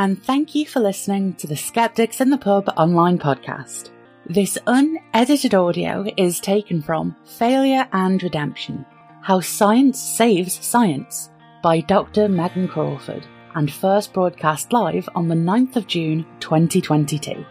and thank you for listening to the Skeptics in the Pub online podcast. This unedited audio is taken from Failure and Redemption How Science Saves Science by Dr. Megan Crawford and first broadcast live on the 9th of June 2022.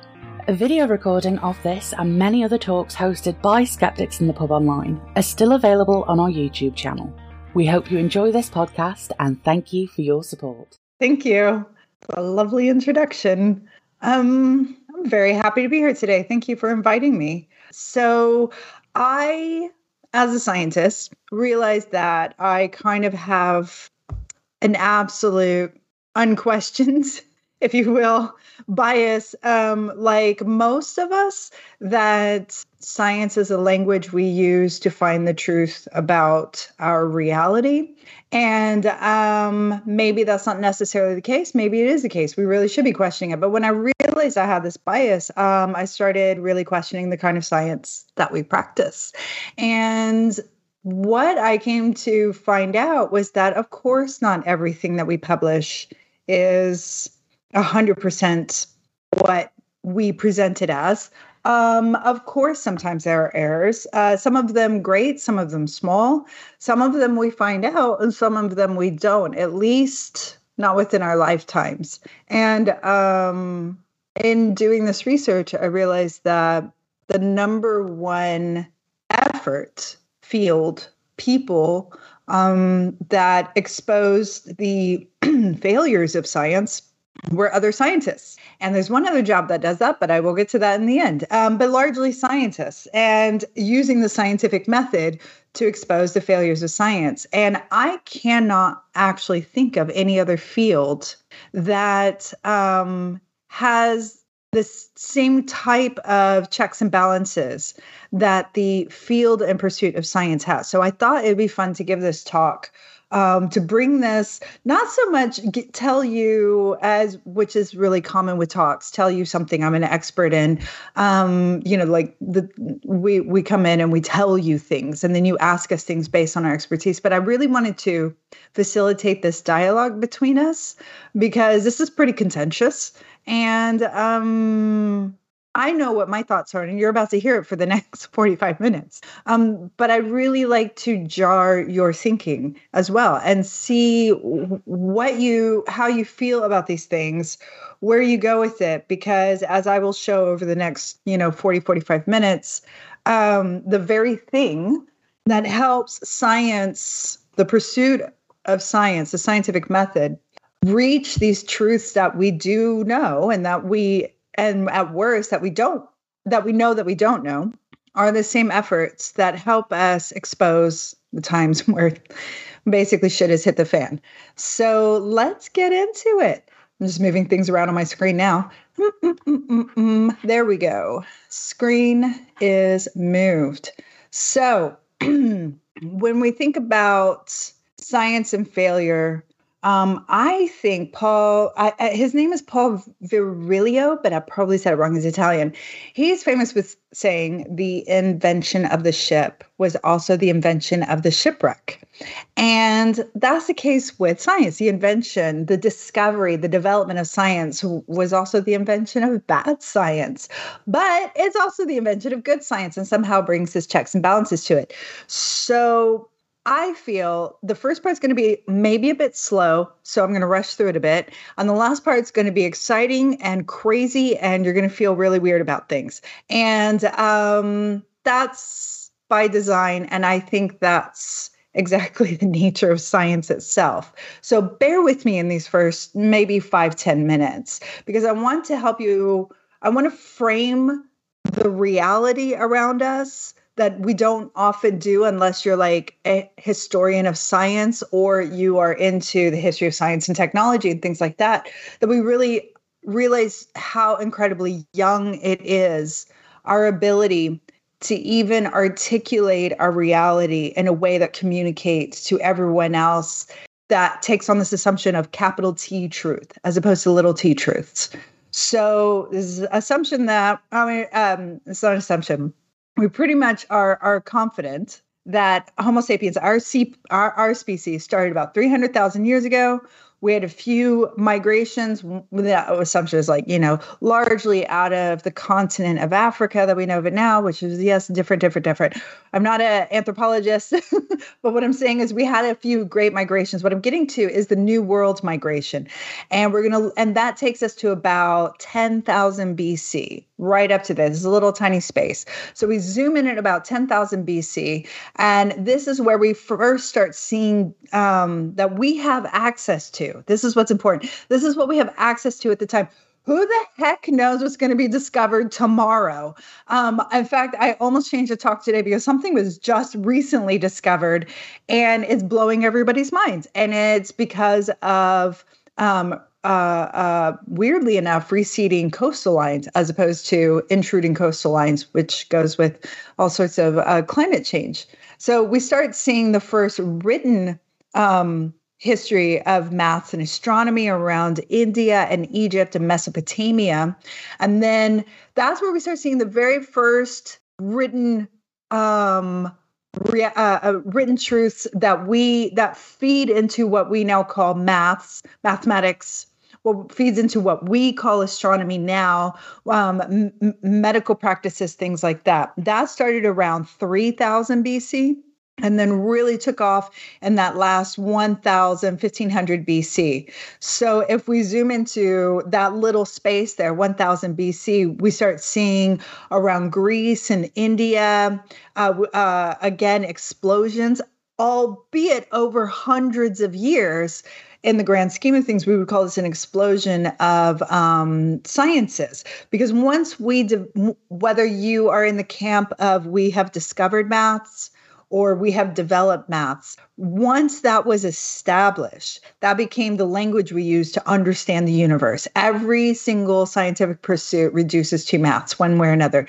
A video recording of this and many other talks hosted by Skeptics in the Pub Online are still available on our YouTube channel. We hope you enjoy this podcast and thank you for your support. Thank you. A lovely introduction. Um, I'm very happy to be here today. Thank you for inviting me. So, I, as a scientist, realized that I kind of have an absolute, unquestioned if you will, bias, um, like most of us, that science is a language we use to find the truth about our reality. And um, maybe that's not necessarily the case. Maybe it is the case. We really should be questioning it. But when I realized I had this bias, um, I started really questioning the kind of science that we practice. And what I came to find out was that, of course, not everything that we publish is 100% what we present it as. Um, of course, sometimes there are errors. Uh, some of them great, some of them small. Some of them we find out, and some of them we don't, at least not within our lifetimes. And um, in doing this research, I realized that the number one effort, field, people um, that exposed the failures of science were other scientists. And there's one other job that does that, but I will get to that in the end. Um, but largely scientists and using the scientific method to expose the failures of science. And I cannot actually think of any other field that um, has the same type of checks and balances that the field and pursuit of science has. So I thought it'd be fun to give this talk um, to bring this not so much get, tell you as which is really common with talks tell you something i'm an expert in. Um, you know like the we we come in and we tell you things and then you ask us things based on our expertise. But i really wanted to facilitate this dialogue between us because this is pretty contentious and um I know what my thoughts are, and you're about to hear it for the next 45 minutes. Um, but I really like to jar your thinking as well and see what you, how you feel about these things, where you go with it. Because as I will show over the next, you know, 40, 45 minutes, um, the very thing that helps science, the pursuit of science, the scientific method, reach these truths that we do know and that we and at worst that we don't that we know that we don't know are the same efforts that help us expose the times where basically shit has hit the fan. So let's get into it. I'm just moving things around on my screen now. Mm-mm-mm-mm. There we go. Screen is moved. So when we think about science and failure, um, I think Paul, I, his name is Paul Virilio, but I probably said it wrong. He's Italian. He's famous with saying the invention of the ship was also the invention of the shipwreck. And that's the case with science. The invention, the discovery, the development of science was also the invention of bad science, but it's also the invention of good science and somehow brings his checks and balances to it. So I feel the first part's going to be maybe a bit slow, so I'm going to rush through it a bit. And the last part part's going to be exciting and crazy, and you're going to feel really weird about things. And um, that's by design. And I think that's exactly the nature of science itself. So bear with me in these first maybe five ten minutes, because I want to help you, I want to frame the reality around us that we don't often do unless you're like a historian of science or you are into the history of science and technology and things like that that we really realize how incredibly young it is our ability to even articulate our reality in a way that communicates to everyone else that takes on this assumption of capital T truth as opposed to little t truths. So this assumption that I mean, um, it's not an assumption we pretty much are are confident that Homo sapiens, our, our, our species, started about 300,000 years ago we had a few migrations. The assumption is like, you know, largely out of the continent of Africa that we know of it now, which is, yes, different, different, different. I'm not an anthropologist, but what I'm saying is we had a few great migrations. What I'm getting to is the New World migration. And we're going to, and that takes us to about 10,000 BC, right up to this. Is a little tiny space. So we zoom in at about 10,000 BC. And this is where we first start seeing um, that we have access to this is what's important. This is what we have access to at the time. Who the heck knows what's going to be discovered tomorrow? Um, in fact, I almost changed the talk today because something was just recently discovered and it's blowing everybody's minds. And it's because of um, uh, uh, weirdly enough, receding coastal lines as opposed to intruding coastal lines, which goes with all sorts of uh, climate change. So we start seeing the first written um, history of maths and astronomy around India and Egypt and Mesopotamia. And then that's where we start seeing the very first written um, re- uh, uh, written truths that we that feed into what we now call maths, mathematics. What feeds into what we call astronomy now, um, m- medical practices, things like that. That started around 3000 BC and then really took off in that last 1000 1500 bc so if we zoom into that little space there 1000 bc we start seeing around greece and india uh, uh, again explosions albeit over hundreds of years in the grand scheme of things, we would call this an explosion of um, sciences. Because once we, de- whether you are in the camp of we have discovered maths, or we have developed maths. Once that was established, that became the language we use to understand the universe. Every single scientific pursuit reduces to maths one way or another.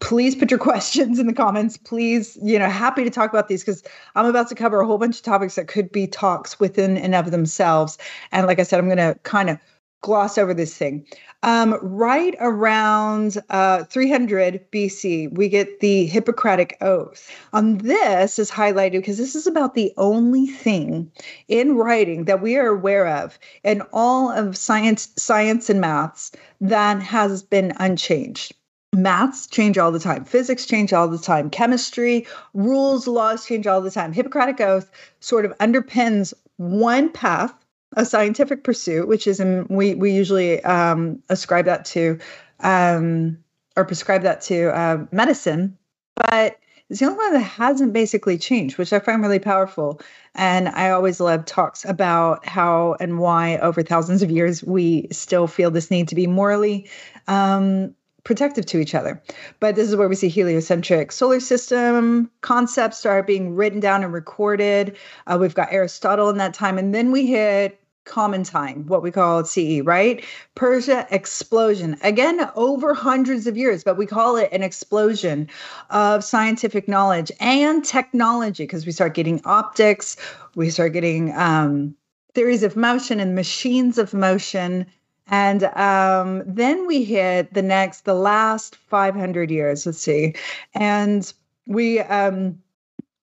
Please put your questions in the comments. Please, you know, happy to talk about these because I'm about to cover a whole bunch of topics that could be talks within and of themselves. And like I said, I'm going to kind of gloss over this thing. Um, right around uh, 300 BC, we get the Hippocratic Oath. On this is highlighted because this is about the only thing in writing that we are aware of in all of science, science and maths that has been unchanged. Maths change all the time. Physics change all the time. Chemistry, rules, laws change all the time. Hippocratic Oath sort of underpins one path a scientific pursuit, which is in, we we usually um, ascribe that to um, or prescribe that to uh, medicine, but it's the only one that hasn't basically changed, which I find really powerful. And I always love talks about how and why over thousands of years we still feel this need to be morally um, protective to each other. But this is where we see heliocentric solar system concepts start being written down and recorded. Uh, we've got Aristotle in that time, and then we hit common time, what we call CE, right? Persia explosion. Again, over hundreds of years, but we call it an explosion of scientific knowledge and technology because we start getting optics, we start getting um, theories of motion and machines of motion. And um, then we hit the next, the last 500 years, let's see. And we, um,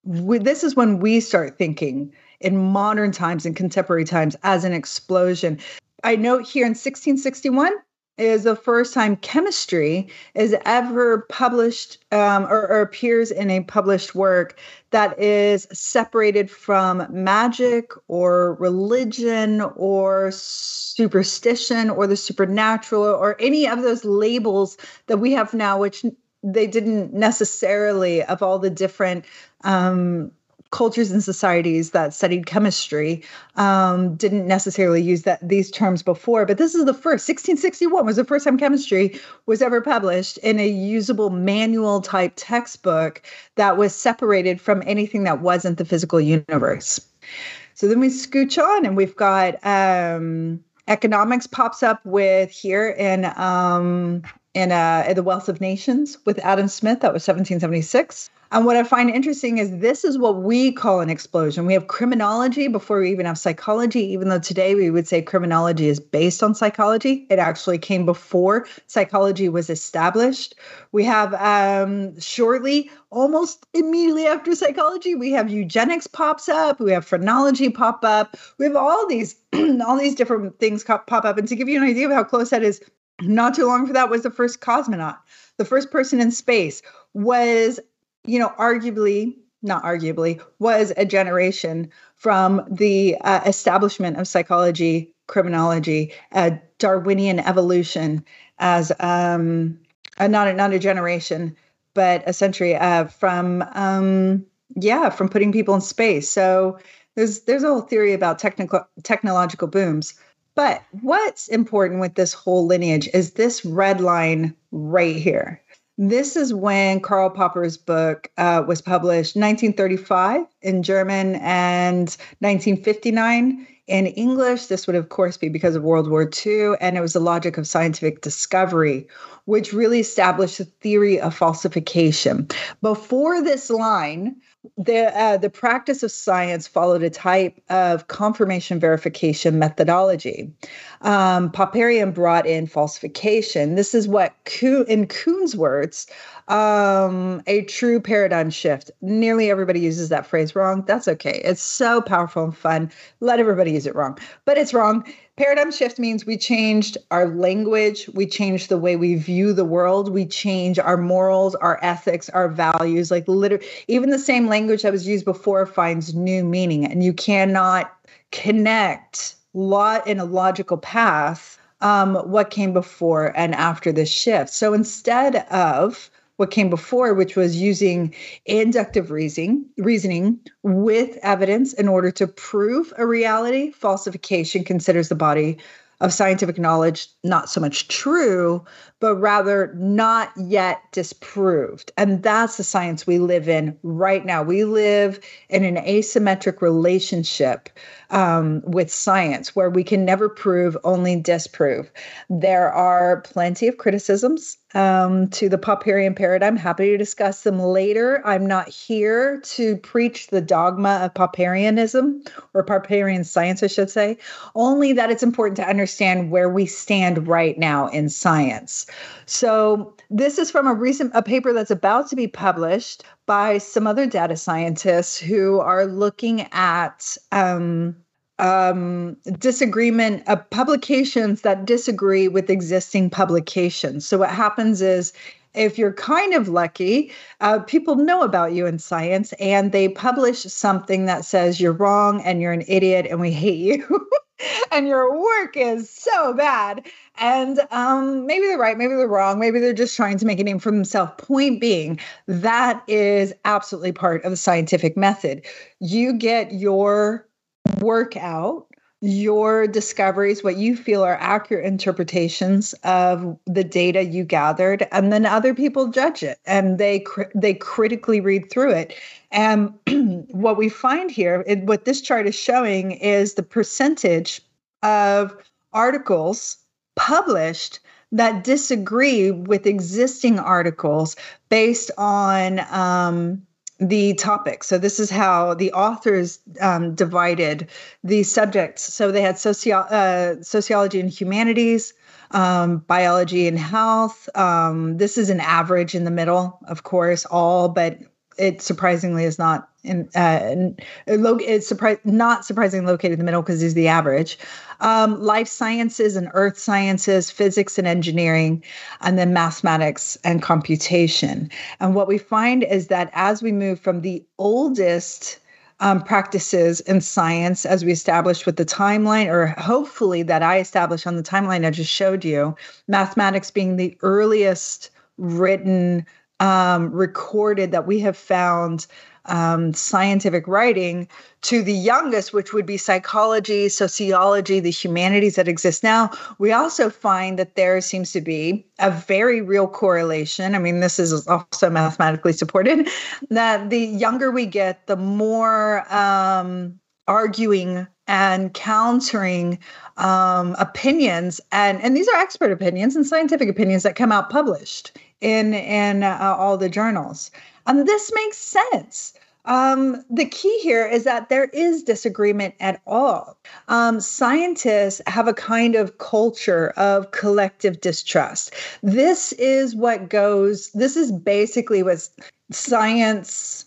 we this is when we start thinking in modern times and contemporary times as an explosion. I note here in 1661 is the first time chemistry is ever published um, or, or, appears in a published work that is separated from magic or religion or superstition or the supernatural or any of those labels that we have now, which they didn't necessarily of all the different um, cultures and societies that studied chemistry um, didn't necessarily use that these terms before but this is the first 1661 was the first time chemistry was ever published in a usable manual type textbook that was separated from anything that wasn't the physical universe. So then we scooch on and we've got um, economics pops up with here in um, in, uh, The Wealth of Nations with Adam Smith. That was 1776. And what I find interesting is this is what we call an explosion. We have criminology before we even have psychology, even though today we would say criminology is based on psychology. It actually came before psychology was established. We have um, shortly, almost immediately after psychology, we have eugenics pops up. We have phrenology pop up. We have all these, all these different things pop up. And to give you an idea of how close that is, not too long for that was the first cosmonaut, the first person in space was you know, arguably, not arguably, was a generation from the uh, establishment of psychology, criminology, uh, Darwinian evolution as um, not a, not a generation, but a century uh, from um, yeah, from putting people in space. So there's there's a whole theory about technical technological booms. But what's important with this whole lineage is this red line right here. This is when Karl Popper's book uh, was published 1935 in German and 1959 in English. This would, of course, be because of World War II, and it was the logic of scientific discovery, which really established the theory of falsification. Before this line, the uh, the practice of science followed a type of confirmation verification methodology. Um, Popperian brought in falsification. This is what, in Kuhn's words, um, a true paradigm shift. Nearly everybody uses that phrase wrong. That's okay. It's so powerful and fun. Let everybody use it wrong, but it's wrong. Paradigm shift means we changed our language, we changed the way we view the world, we change our morals, our ethics, our values. Like literally, even the same language that was used before finds new meaning, and you cannot connect lot in a logical path um, what came before and after this shift. So instead of what came before, which was using inductive reasoning, reasoning with evidence in order to prove a reality. Falsification considers the body of scientific knowledge not so much true, but rather not yet disproved. And that's the science we live in right now. We live in an asymmetric relationship um, with science where we can never prove, only disprove. There are plenty of criticisms um, to the Popperian paradigm. Happy to discuss them later. I'm not here to preach the dogma of Popperianism or Popperian science, I should say, only that it's important to understand where we stand right now in science. So, this is from a recent a paper that's about to be published by some other data scientists who are looking at um, um, disagreement of uh, publications that disagree with existing publications. So what happens is if you're kind of lucky, uh, people know about you in science and they publish something that says you're wrong and you're an idiot and we hate you. and your work is so bad. And um, maybe they're right, maybe they're wrong, maybe they're just trying to make a name for themselves. Point being, that is absolutely part of the scientific method. You get your work out your discoveries, what you feel are accurate interpretations of the data you gathered, and then other people judge it and they they critically read through it. And what we find here, it, what this chart is showing, is the percentage of articles published that disagree with existing articles based on um, the topic. So this is how the authors um, divided the subjects. So they had socio- uh, sociology and humanities, um, biology and health. Um, this is an average in the middle, of course, all, but it surprisingly is not in uh, it's not surprisingly located in the middle because it's the average. Um, life sciences and earth sciences, physics and engineering, and then mathematics and computation. And what we find is that as we move from the oldest um, practices in science, as we established with the timeline, or hopefully that I established on the timeline I just showed you, mathematics being the earliest written um, recorded that we have found um, scientific writing to the youngest, which would be psychology, sociology, the humanities that exist now, we also find that there seems to be a very real correlation. I mean, this is also mathematically supported that the younger we get, the more um, arguing and countering um, opinions. And and these are expert opinions and scientific opinions that come out published in in uh, all the journals and this makes sense um, the key here is that there is disagreement at all. Um, scientists have a kind of culture of collective distrust. This is what goes, this is basically what science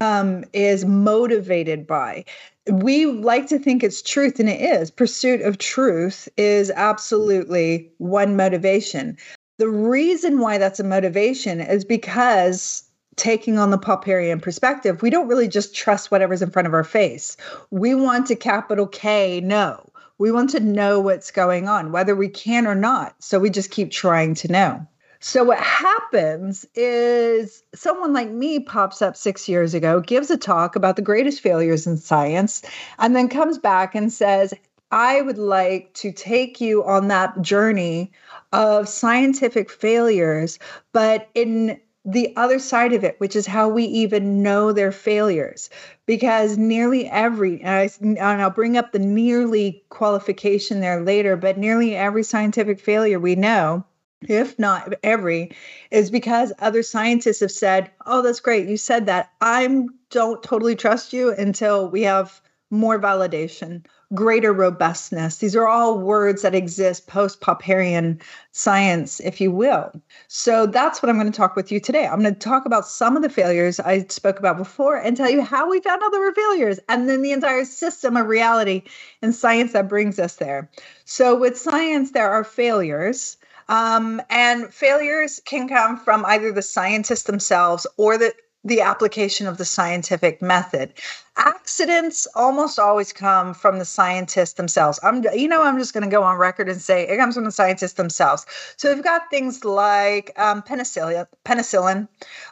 um, is motivated by. We like to think it's truth, and it is. Pursuit of truth is absolutely one motivation. The reason why that's a motivation is because taking on the Popperian perspective, we don't really just trust whatever's in front of our face. We want to capital K know. We want to know what's going on, whether we can or not. So we just keep trying to know. So what happens is someone like me pops up 6 years ago, gives a talk about the greatest failures in science, and then comes back and says, "I would like to take you on that journey of scientific failures, but in the other side of it, which is how we even know their failures. Because nearly every, and I'll bring up the nearly qualification there later, but nearly every scientific failure we know, if not every, is because other scientists have said, Oh, that's great. You said that. I don't totally trust you until we have more validation greater robustness. These are all words that exist post Popperian science, if you will. So that's what I'm going to talk with you today. I'm going to talk about some of the failures I spoke about before and tell you how we found out there were failures and then the entire system of reality and science that brings us there. So, with science, there are failures. Um, and failures can come from either the scientists themselves or the the application of the scientific method. Accidents almost always come from the scientists themselves. I'm, you know, I'm just going to go on record and say it comes from the scientists themselves. So we've got things like um, penicillin, penicillin.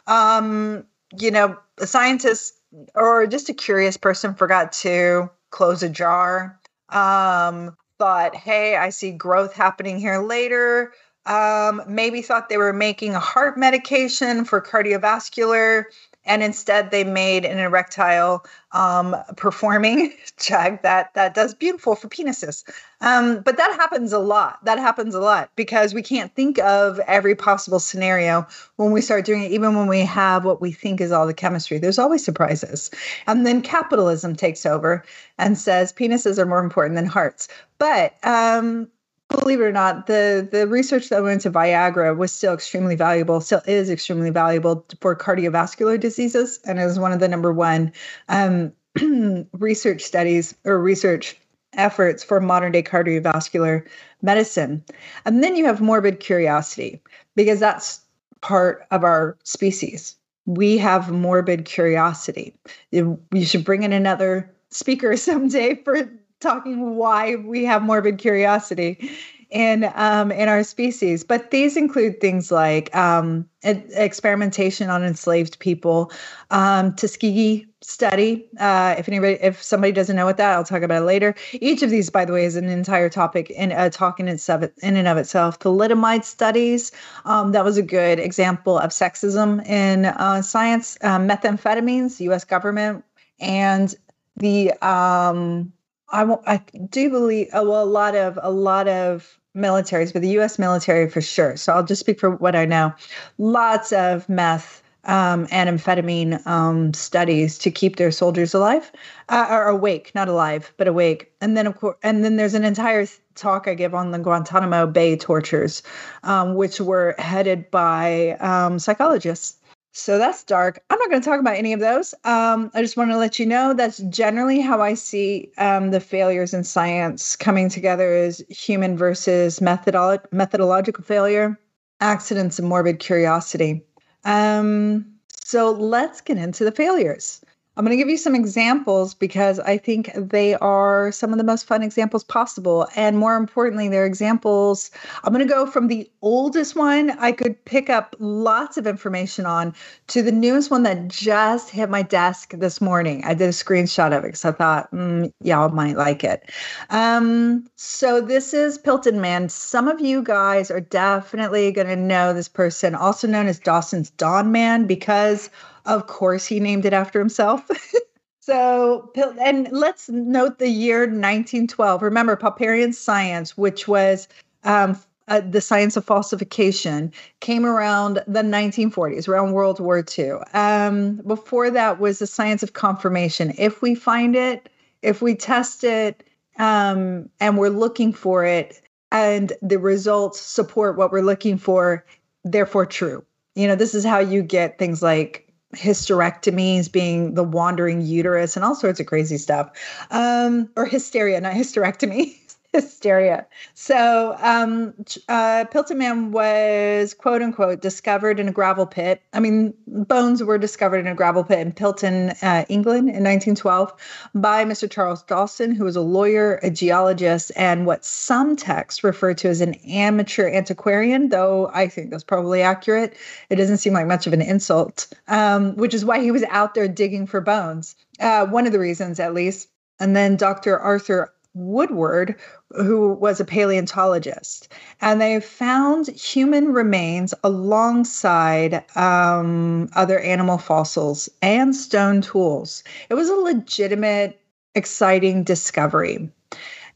Um, you know, a scientist or just a curious person forgot to close a jar. Um, thought, hey, I see growth happening here later um, maybe thought they were making a heart medication for cardiovascular, and instead they made an erectile um, performing jug that that does beautiful for penises. Um, but that happens a lot. That happens a lot because we can't think of every possible scenario when we start doing it. Even when we have what we think is all the chemistry, there's always surprises. And then capitalism takes over and says penises are more important than hearts. But um, believe it or not, the the research that went into Viagra was still extremely valuable, still is extremely valuable for cardiovascular diseases, and is one of the number one um, research studies or research efforts for modern day cardiovascular medicine. And then you have morbid curiosity because that's part of our species. We have morbid curiosity. You should bring in another speaker someday for talking why we have morbid curiosity in um, in our species. But these include things like um, experimentation on enslaved people, um, Tuskegee study. Uh, if anybody, if somebody doesn't know what that, I'll talk about it later. Each of these, by the way, is an entire topic in a talk in itself. In and of itself, thalidomide studies. Um, that was a good example of sexism in uh, science. Um, methamphetamines, U.S. government, and the um, I, I do believe uh, well a lot of a lot of militaries, but the U.S. military for sure. So I'll just speak for what I know. Lots of meth um, and amphetamine um, studies to keep their soldiers alive uh, or awake, not alive, but awake. And then of course, and then there's an entire talk I give on the Guantanamo Bay tortures, um, which were headed by um, psychologists. So that's dark. I'm not going to talk about any of those. Um, I just want to let you know that's generally how I see um, the failures in science coming together is human versus methodolo- methodological failure, accidents, and morbid curiosity. Um, so let's get into the failures. I'm going to give you some examples because I think they are some of the most fun examples possible. And more importantly, they're examples. I'm going to go from the oldest one I could pick up lots of information on to the newest one that just hit my desk this morning. I did a screenshot of it because I thought, mm, y'all might like it. Um, so this is Piltdown Man. Some of you guys are definitely going to know this person, also known as Dawson's Dawn Man, because of course, he named it after himself. So, and let's note the year 1912. Remember, Popperian science, which was um, uh, the science of falsification, came around the 1940s, around World War II. Um, before that was the science of confirmation. If we find it, if we test it, um, and we're looking for it, and the results support what we're looking for, therefore true. You know, this is how you get things like hysterectomies being the wandering uterus and all sorts of crazy stuff. Um, or hysteria not hysterectomy hysteria. So, um, uh, Piltdown Man was quote unquote discovered in a gravel pit. I mean, bones were discovered in a gravel pit in Piltdown, uh, England in 1912 by Mr. Charles Dawson, who was a lawyer, a geologist, and what some texts refer to as an amateur antiquarian, though I think that's probably accurate. It doesn't seem like much of an insult, um, which is why he was out there digging for bones. Uh, one of the reasons, at least. And then Dr. Arthur Woodward, who was a paleontologist, and they found human remains alongside um, other animal fossils and stone tools. It was a legitimate, exciting discovery.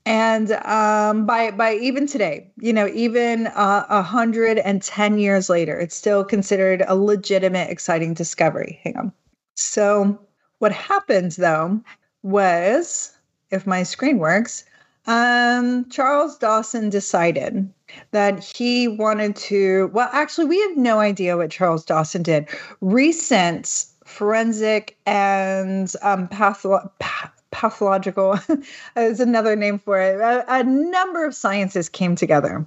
And um, by by even today, you know, even uh, a uh, hundred and ten years later, it's still considered a legitimate, exciting discovery. Hang on. So, what happened though was if my screen works, um, Charles Dawson decided that he wanted to. Well, actually, we have no idea what Charles Dawson did. Recent forensic and um, patholo- pathological is another name for it. A, a, number of sciences came together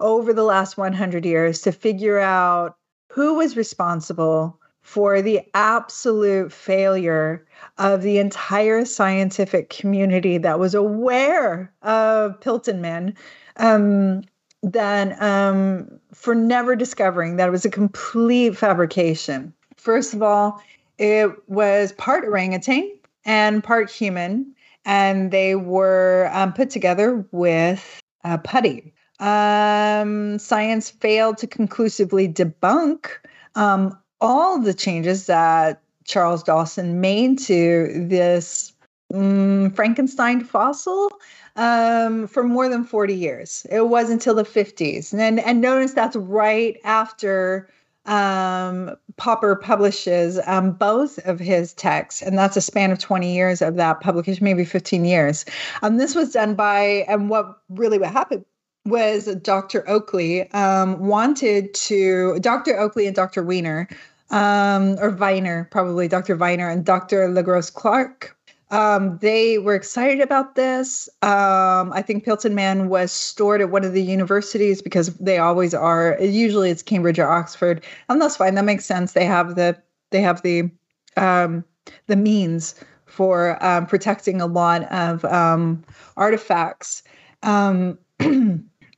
over the last 100 years to figure out who was responsible for the absolute failure of the entire scientific community that was aware of Piltdown Man, um, um, for never discovering that it was a complete fabrication. First of all, it was part orangutan and part human, and they were um, put together with putty. Um, science failed to conclusively debunk um, all the changes that Charles Dawson made to this um, Frankenstein fossil um, for more than 40 years. It was until the 50s. And, and notice that's right after um, Popper publishes um, both of his texts, and that's a span of 20 years of that publication, maybe 15 years. Um, this was done by, and what really what happened was Dr. Oakley um, wanted to, Dr. Oakley and Dr. Weiner, um, or Viner, probably Dr. Viner and Dr. Le Gros Clark. Um, they were excited about this. Um, I think Piltdown Man was stored at one of the universities because they always are. Usually it's Cambridge or Oxford, and that's fine. That makes sense. They have the they have the um, the means for um, protecting a lot of um, artifacts. Um,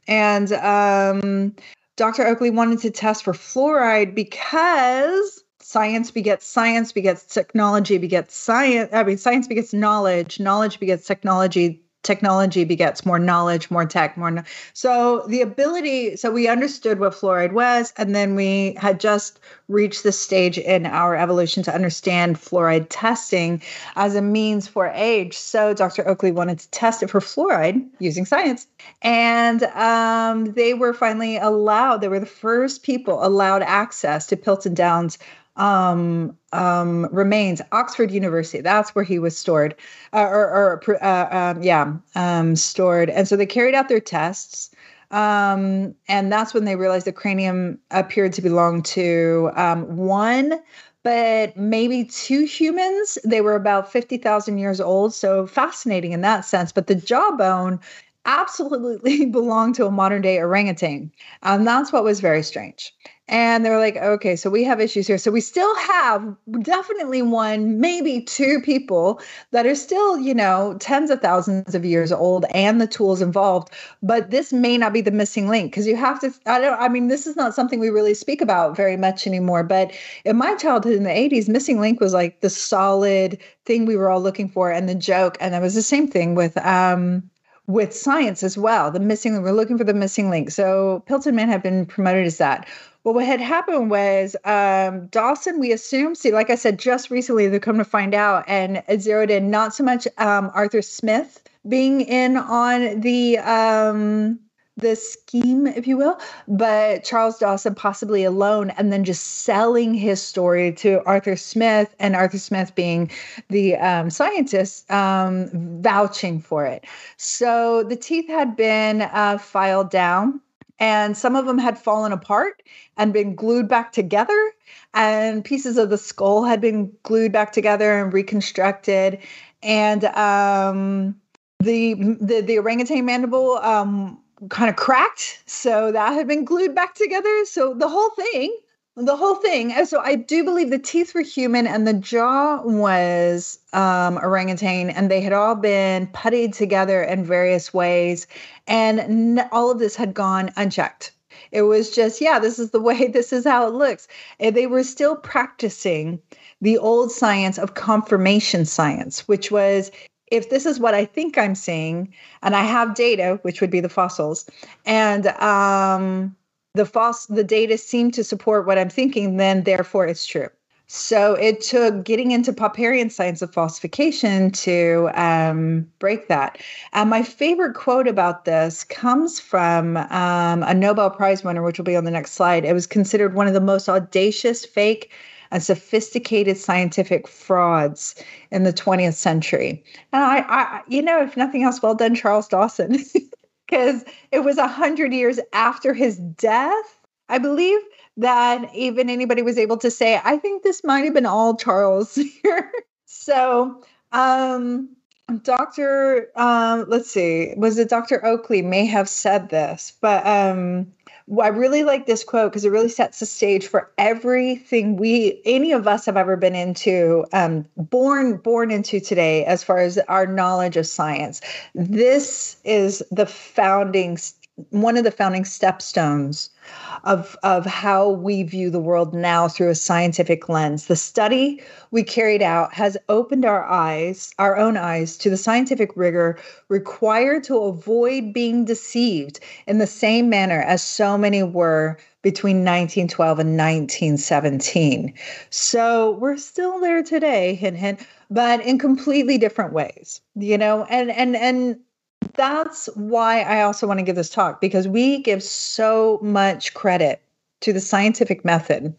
and um, Dr. Oakley wanted to test for fluoride because science begets science begets technology begets science. I mean, science begets knowledge, knowledge begets technology, technology begets more knowledge, more tech, more. No- so the ability, so we understood what fluoride was, and then we had just reached the stage in our evolution to understand fluoride testing as a means for age. So Dr. Oakley wanted to test it for fluoride using science, and um, they were finally allowed. They were the first people allowed access to Piltdown's um, um, remains Oxford University. That's where he was stored, uh, or, or uh, um, yeah, um, stored. And so they carried out their tests. Um, and that's when they realized the cranium appeared to belong to um, one, but maybe two humans. They were about 50,000 years old. So fascinating in that sense. But the jawbone absolutely belonged to a modern day orangutan. And that's what was very strange. And they're like, okay, so we have issues here. So we still have definitely one, maybe two people that are still, you know, tens of thousands of years old and the tools involved. But this may not be the missing link because you have to, I don't, I mean, this is not something we really speak about very much anymore. But in my childhood in the 80s, missing link was like the solid thing we were all looking for and the joke. And that was the same thing with, um, with science as well. The missing, we're looking for the missing link. So Piltdown Man had been promoted as that. Well, what had happened was um, Dawson, we assume, see, like I said, just recently they come to find out and zeroed in not so much um, Arthur Smith being in on the um, the scheme, if you will, but Charles Dawson possibly alone, and then just selling his story to Arthur Smith, and Arthur Smith being the um, scientist um, vouching for it. So the teeth had been uh, filed down, and some of them had fallen apart and been glued back together, and pieces of the skull had been glued back together and reconstructed, and um, the the the orangutan mandible um, kind of cracked. So that had been glued back together. So the whole thing, the whole thing. So I do believe the teeth were human and the jaw was um, orangutan, and they had all been puttied together in various ways. And all of this had gone unchecked. It was just, yeah, this is the way, this is how it looks. And they were still practicing the old science of confirmation science, which was if this is what I think I'm seeing, and I have data, which would be the fossils, and um, the false the data seem to support what I'm thinking, then therefore it's true. So it took getting into Popperian science of falsification to um, break that. And my favorite quote about this comes from um, a Nobel Prize winner, which will be on the next slide. It was considered one of the most audacious fake and sophisticated scientific frauds in the 20th century. And I, I you know, if nothing else, well done, Charles Dawson, because it was a hundred years after his death, I believe, that even anybody was able to say, I think this might have been all Charles here. so, um, Dr. Um, let's see, was it Dr. Oakley may have said this, but um, I really like this quote because it really sets the stage for everything we, any of us, have ever been into, um, born born into today, as far as our knowledge of science. This is the founding, one of the founding stepstones of, of how we view the world now through a scientific lens. The study we carried out has opened our eyes, our own eyes, to the scientific rigor required to avoid being deceived in the same manner as so many were between 1912 and 1917. So we're still there today, hint hint, but in completely different ways, you know, and and and that's why I also want to give this talk because we give so much credit to the scientific method.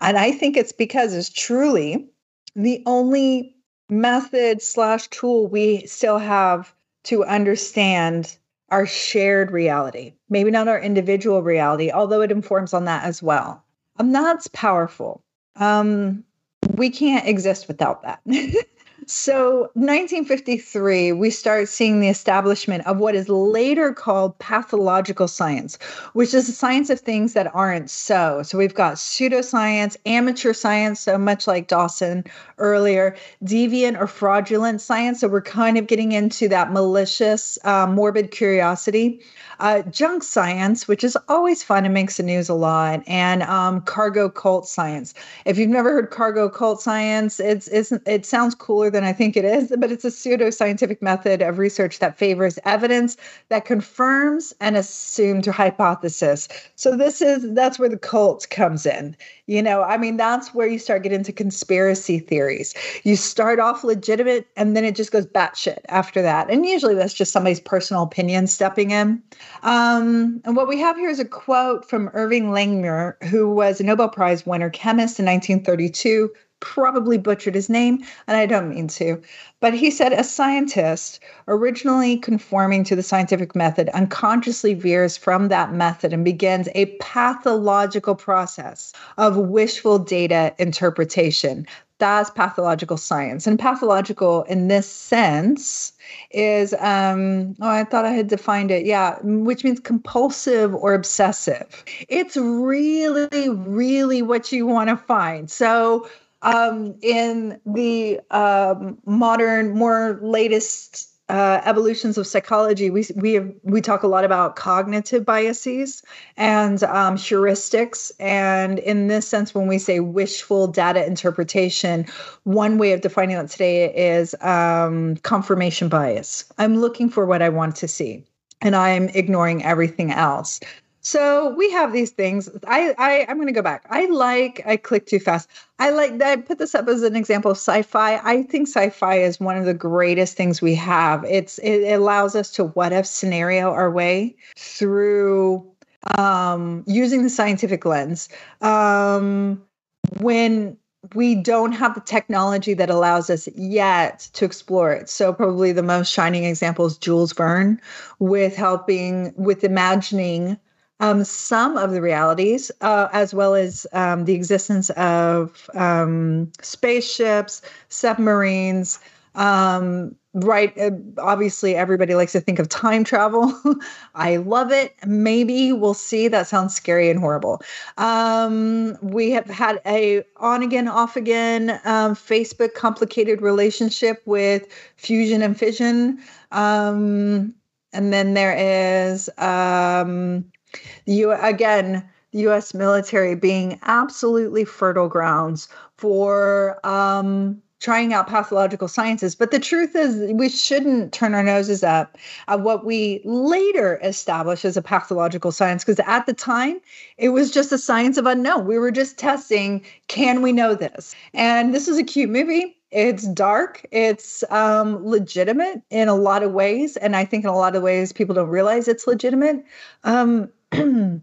And I think it's because it's truly the only method slash tool we still have to understand our shared reality. Maybe not our individual reality, although it informs on that as well. And that's powerful. Um, we can't exist without that. So, 1953, we start seeing the establishment of what is later called pathological science, which is the science of things that aren't so. So, we've got pseudoscience, amateur science, so much like Dawson earlier, deviant or fraudulent science. So, we're kind of getting into that malicious, uh, morbid curiosity uh, junk science, which is always fun and makes the news a lot, and um, cargo cult science. If you've never heard cargo cult science, it's, it's it sounds cooler than I think it is, but it's a pseudoscientific method of research that favors evidence that confirms an assumed hypothesis. So this is that's where the cult comes in. You know, I mean, that's where you start getting into conspiracy theories. You start off legitimate and then it just goes batshit after that. And usually that's just somebody's personal opinion stepping in. Um, and what we have here is a quote from Irving Langmuir, who was a Nobel Prize winner chemist in 1932 probably butchered his name, and I don't mean to. But he said a scientist, originally conforming to the scientific method, unconsciously veers from that method and begins a pathological process of wishful data interpretation. That's pathological science. And pathological in this sense is, um, oh, I thought I had defined it. Yeah, which means compulsive or obsessive. It's really, really what you want to find. So, um, in the um, modern, more latest uh, evolutions of psychology, we we have, we talk a lot about cognitive biases and um, heuristics. And in this sense, when we say wishful data interpretation, one way of defining that today is um, confirmation bias. I'm looking for what I want to see, and I'm ignoring everything else. So we have these things. I, I I'm going to go back. I like. I click too fast. I like. I put this up as an example of sci-fi. I think sci-fi is one of the greatest things we have. It's it allows us to what if scenario our way through um, using the scientific lens. Um, when we don't have the technology that allows us yet to explore it. So probably the most shining example is Jules Verne with helping with imagining um, some of the realities, uh, as well as um, the existence of um, spaceships, submarines. Um, right. Uh, obviously, everybody likes to think of time travel. I love it. Maybe we'll see. That sounds scary and horrible. Um, we have had a on again, off again um, Facebook complicated relationship with fusion and fission. and then there is the U again, the U.S. military being absolutely fertile grounds for um, trying out pathological sciences. But the truth is, we shouldn't turn our noses up at what we later established as a pathological science, because at the time, it was just a science of unknown. We were just testing can we know this? And this is a cute movie. It's dark. It's um, legitimate in a lot of ways. And I think in a lot of ways, people don't realize it's legitimate. Um,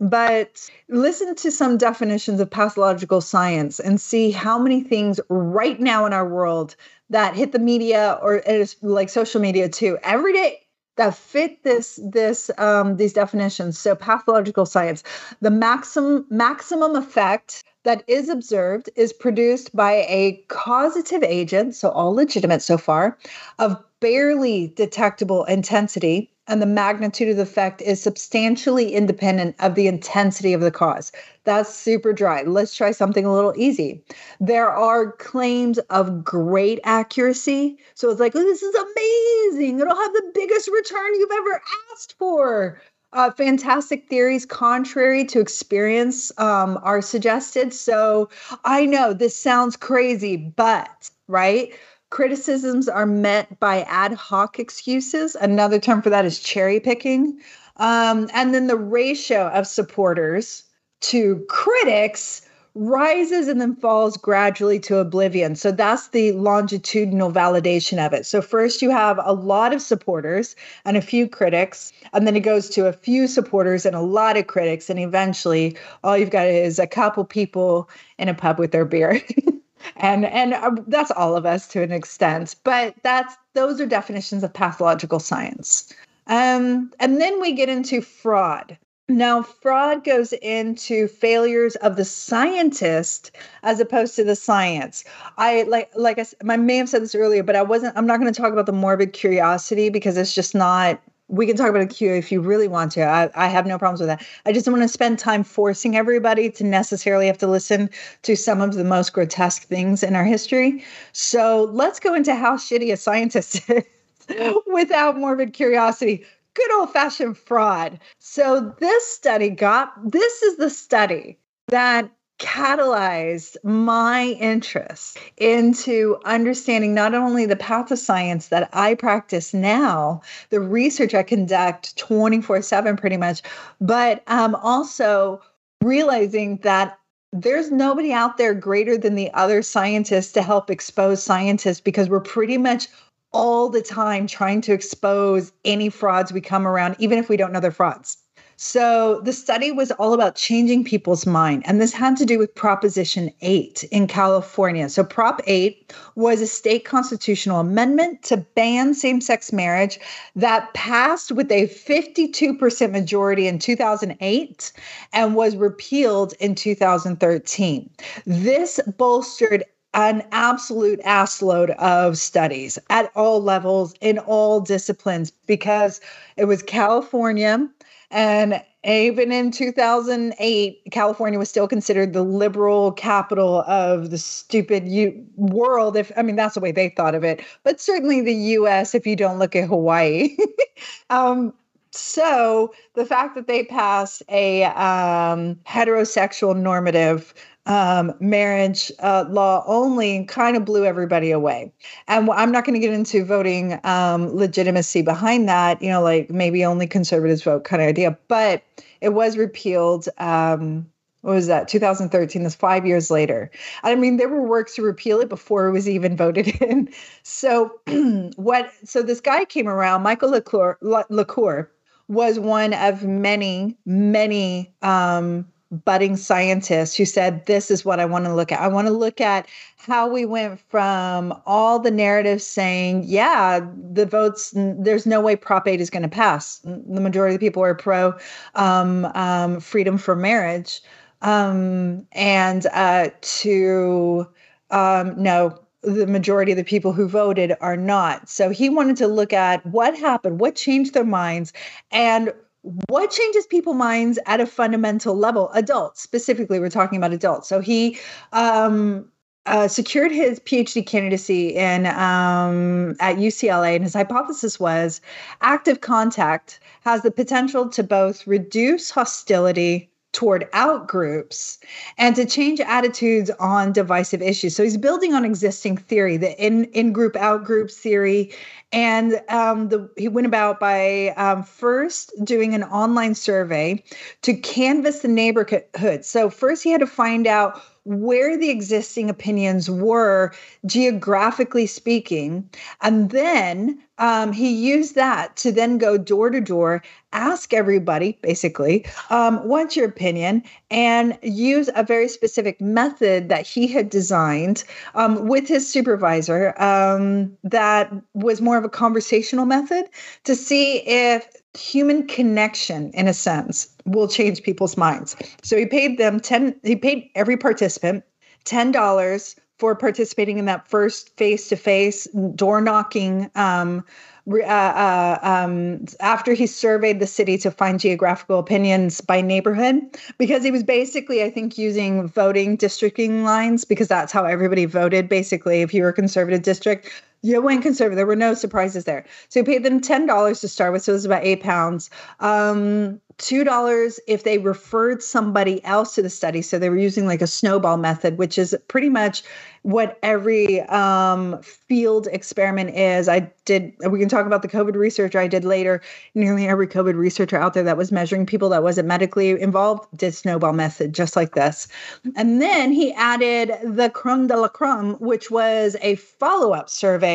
but listen to some definitions of pathological science and see how many things right now in our world that hit the media or like social media too. Every day that fit this this um, these definitions. So pathological science the maximum maximum effect that is observed is produced by a causative agent so all legitimate so far of barely detectable intensity and the magnitude of the effect is substantially independent of the intensity of the cause. That's super dry. Let's try something a little easy. There are claims of great accuracy. So it's like, oh, this is amazing. It'll have the biggest return you've ever asked for. Uh, fantastic theories contrary to experience um, are suggested. So I know this sounds crazy, but right? Criticisms are met by ad hoc excuses. Another term for that is cherry picking. Um, and then the ratio of supporters to critics rises and then falls gradually to oblivion. So that's the longitudinal validation of it. So first you have a lot of supporters and a few critics, and then it goes to a few supporters and a lot of critics, and eventually all you've got is a couple people in a pub with their beer. and and uh, that's all of us to an extent but that's those are definitions of pathological science um, and then we get into fraud now fraud goes into failures of the scientist as opposed to the science i like like i I may have said this earlier but i wasn't i'm not going to talk about the morbid curiosity because it's just not we can talk about a Q if you really want to. I, I have no problems with that. I just don't want to spend time forcing everybody to necessarily have to listen to some of the most grotesque things in our history. So let's go into how shitty a scientist is without morbid curiosity. Good old fashioned fraud. So this study got, this is the study that catalyzed my interest into understanding not only the path of science that I practice now, the research I conduct 24 7 pretty much, but um, also realizing that there's nobody out there greater than the other scientists to help expose scientists because we're pretty much all the time trying to expose any frauds we come around, even if we don't know they're frauds. So the study was all about changing people's mind. And this had to do with Proposition 8 in California. So Prop 8 was a state constitutional amendment to ban same sex marriage that passed with a 52% majority in 2008 and was repealed in 2013. This bolstered an absolute assload of studies at all levels in all disciplines because it was California and even in 2008, California was still considered the liberal capital of the stupid U- world. If I mean, that's the way they thought of it, but certainly the US, if you don't look at Hawaii. um, so the fact that they passed a um, heterosexual normative um, marriage uh, law only kind of blew everybody away. And I'm not going to get into voting um, legitimacy behind that, you know, like maybe only conservatives vote kind of idea, but it was repealed. Um, what was that 2013 that's five years later i mean there were works to repeal it before it was even voted in so what so this guy came around michael LaCour, LaCour was one of many many um, budding scientists who said, This is what I want to look at. I want to look at how we went from all the narratives saying, Yeah, the votes, there's no way Prop 8 is going to pass. The majority of the people are pro um, um, freedom for marriage. Um, and uh, to, um, no, the majority of the people who voted are not. So he wanted to look at what happened, what changed their minds, and what changes people minds at a fundamental level? Adults specifically we're talking about adults. So he um, uh, secured his phd candidacy in um, at ucla and his hypothesis was active contact has the potential to both reduce hostility toward out groups and to change attitudes on divisive issues. So he's building on existing theory, the in in group out group theory, and um, the, he went about by um, first doing an online survey to canvass the neighborhood. So first he had to find out where the existing opinions were geographically speaking. And then um, he used that to then go door to door, ask everybody basically, um, what's your opinion? And use a very specific method that he had designed um, with his supervisor um, that was more of a conversational method to see if human connection in a sense will change people's minds so he paid them 10 he paid every participant $10 for participating in that first face-to-face door knocking um, uh, uh, um, after he surveyed the city to find geographical opinions by neighborhood, because he was basically, I think, using voting districting lines because that's how everybody voted. Basically, if you were a conservative district, you went conservative. There were no surprises there. So he paid them ten dollars to start with, so it was about eight pounds. Um, $2 if they referred somebody else to the study. So they were using like a snowball method, which is pretty much what every um, field experiment is. I did, we can talk about the COVID researcher I did later. Nearly every COVID researcher out there that was measuring people that wasn't medically involved did snowball method, just like this. And then he added the crumb de la crumb, which was a follow up survey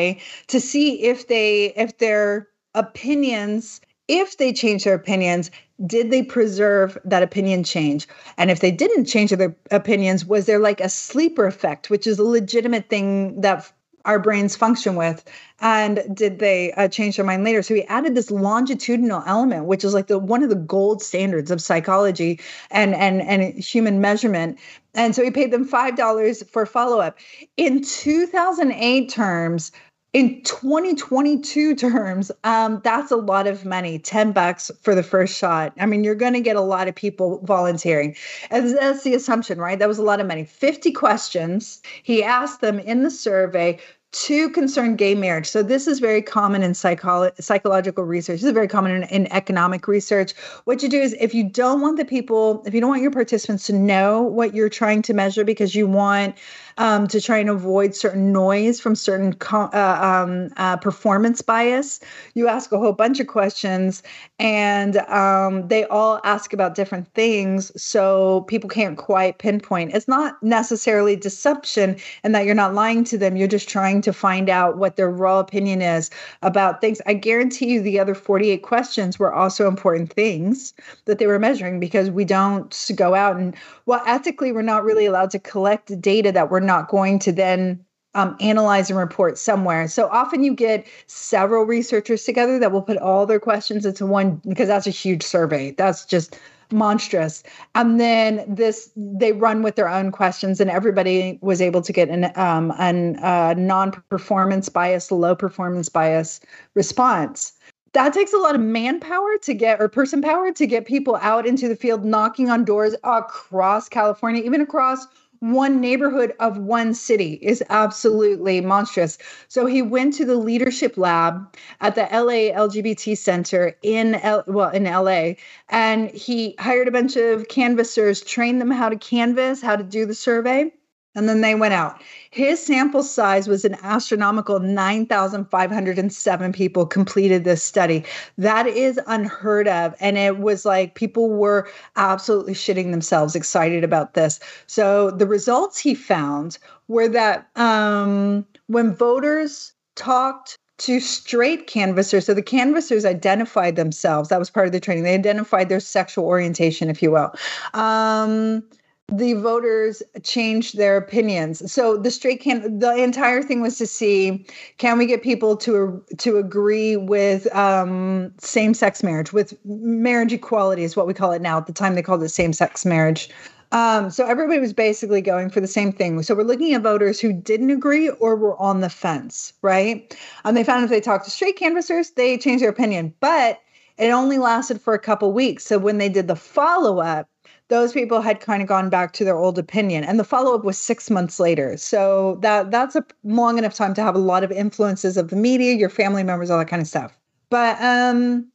to see if they, if their opinions if they change their opinions, did they preserve that opinion change? And if they didn't change their opinions, was there like a sleeper effect, which is a legitimate thing that our brains function with? And did they uh, change their mind later? So he added this longitudinal element, which is like the one of the gold standards of psychology and and and human measurement. And so he paid them five dollars for follow up. In 2008 terms, in 2022 terms, um, that's a lot of money 10 bucks for the first shot. I mean, you're going to get a lot of people volunteering. And that's the assumption, right? That was a lot of money. 50 questions. He asked them in the survey to concern gay marriage. So this is very common in psycholo- psychological research. This is very common in, in, economic research. What you do is if you don't want the people, if you don't want your participants to know what you're trying to measure because you want um, to try and avoid certain noise from certain co- uh, um, uh, performance bias. You ask a whole bunch of questions, and um, they all ask about different things, so people can't quite pinpoint. It's not necessarily deception, and that you're not lying to them. You're just trying to find out what their raw opinion is about things. I guarantee you, the other 48 questions were also important things that they were measuring because we don't go out and well, ethically, we're not really allowed to collect data that we're not going to then um, analyze and report somewhere. So often you get several researchers together that will put all their questions into one because that's a huge survey. That's just monstrous. And then this, they run with their own questions, and everybody was able to get an, um, uh, non-performance bias, low performance bias response. that takes a lot of manpower to get or person power to get people out into the field knocking on doors across California, even across one neighborhood of one city is absolutely monstrous. So he went to the leadership lab at the LA LGBT Center in L- well in LA and he hired a bunch of canvassers, trained them how to canvass, how to do the survey and then they went out. His sample size was an astronomical 9,507 people completed this study. That is unheard of. And it was like people were absolutely shitting themselves excited about this. So the results he found were that um, when voters talked to straight canvassers. So the canvassers identified themselves. That was part of the training. They identified their sexual orientation, if you will. Um, the voters changed their opinions. So the straight can the entire thing was to see can we get people to to agree with um, same sex marriage with marriage equality is what we call it now. At the time they called it same sex marriage. Um, so everybody was basically going for the same thing. So we're looking at voters who didn't agree or were on the fence, right? And they found if they talked to straight canvassers, they changed their opinion, but it only lasted for a couple weeks. So when they did the follow up, those people had kind of gone back to their old opinion and the follow-up was six months later. So that that's a long enough time to have a lot of influences of the media your family members all that kind of stuff. But um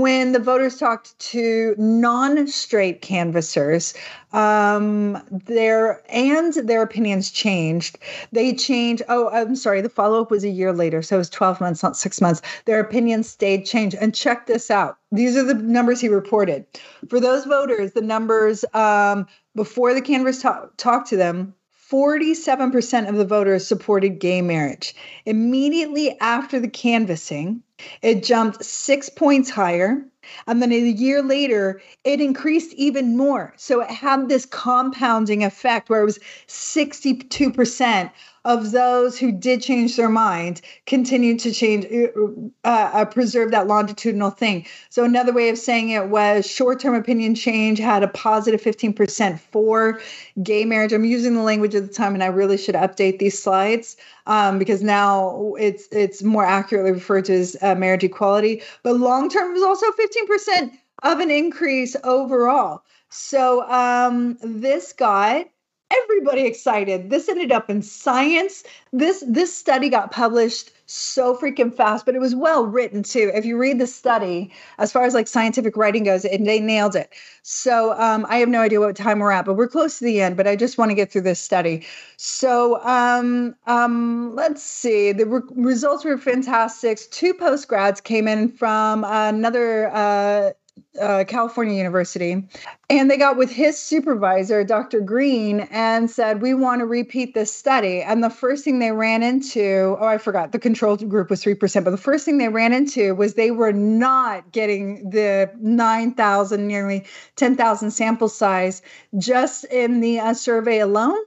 when the voters talked to non-straight canvassers um their and their opinions changed. They changed oh i'm sorry the follow-up was a year later so it was 12 months not six months. Their opinions stayed changed. And check this out. These are the numbers he reported. For those voters the numbers um before the canvas talk, talked to them 47% of the voters supported gay marriage. Immediately after the canvassing, it jumped six points higher. And then a year later, it increased even more. So it had this compounding effect where it was 62% of those who did change their mind continued to change, uh, uh, preserve that longitudinal thing. So another way of saying it was short-term opinion change had a positive 15% for gay marriage. I'm using the language at the time, and I really should update these slides um, because now it's it's more accurately referred to as uh, marriage equality. But long-term was also 15% of an increase overall. So um, this guy everybody excited. This ended up in Science. This this study got published so freaking fast, but it was well written too. If you read the study, as far as like scientific writing goes, and they nailed it. So um, I have no idea what time we're at, but we're close to the end. But I just want to get through this study. So um, um, let's see. The re- results were fantastic. Two post grads came in from another. Uh, uh, California University, and they got with his supervisor, Dr. Green, and said, We want to repeat this study. And the first thing they ran into, oh, I forgot, the control group was 3%, but the first thing they ran into was they were not getting the 9,000, nearly 10,000 sample size just in the uh, survey alone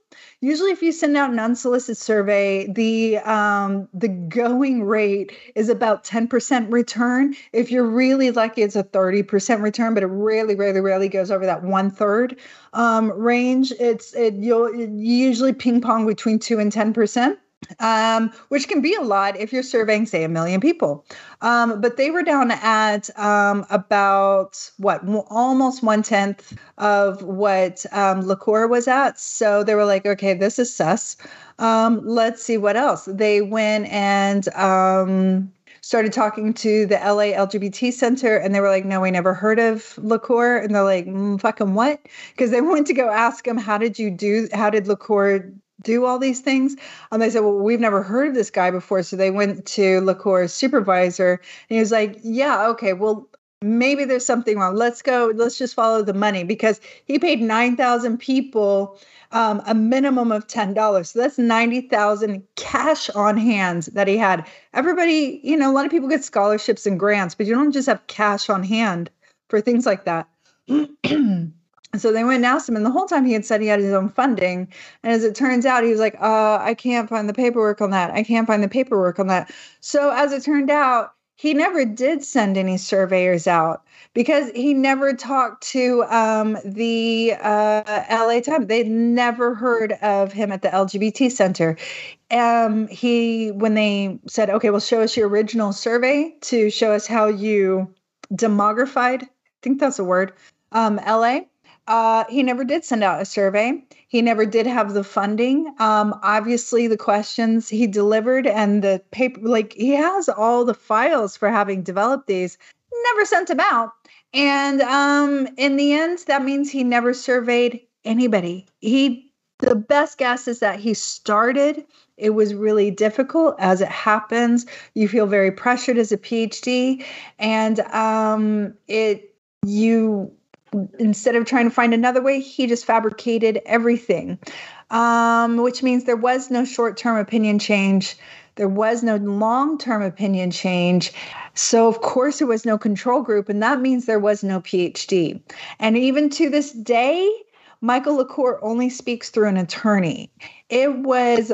usually if you send out an unsolicited survey the um, the going rate is about 10% return. If you're really lucky it's a 30% return but it really really rarely goes over that one third um, range. It's it you'll you usually ping pong between 2 and 10% um, which can be a lot if you're surveying, say, a million people. Um, but they were down at um, about what, almost one tenth of what um, LaCour was at. So they were like, okay, this is sus. Um, let's see what else. They went and um, started talking to the LA LGBT Center, and they were like, "No, we never heard of LaCour," and they're like, mm, "Fucking what?" Because they went to go ask him, "How did you do? How did LaCour do all these things? And they said, Well, we've never heard of this guy before. So they went to LaCour's supervisor and he was like, Yeah, okay, well, maybe there's something wrong. Let's go, let's just follow the money because he paid 9,000 people um, a minimum of $10. So that's 90,000 cash on hand that he had. Everybody, you know, a lot of people get scholarships and grants, but you don't just have cash on hand for things like that. so they went and asked him, and the whole time he had said he had his own funding. And as it turns out, he was like, uh, I can't find the paperwork on that. I can't find the paperwork on that. So as it turned out, he never did send any surveyors out because he never talked to um, the uh, LA Times. They'd never heard of him at the LGBT Center. Um, he, when they said, "Okay, well, show us your original survey to show us how you demographied," I think that's a word. Um, LA. Uh, he never did send out a survey. He never did have the funding. Um, obviously, the questions he delivered and the paper, like he has all the files for having developed these, never sent them out. And um, in the end, that means he never surveyed anybody. He, the best guess is that he started. It was really difficult as it happens. You feel very pressured as a PhD, and um, it you instead of trying to find another way, he just fabricated everything, um, which means there was no short term opinion change. There was no long term opinion change. So, of course, there was no control group, and that means there was no PhD. And even to this day, Michael LaCour only speaks through an attorney. It was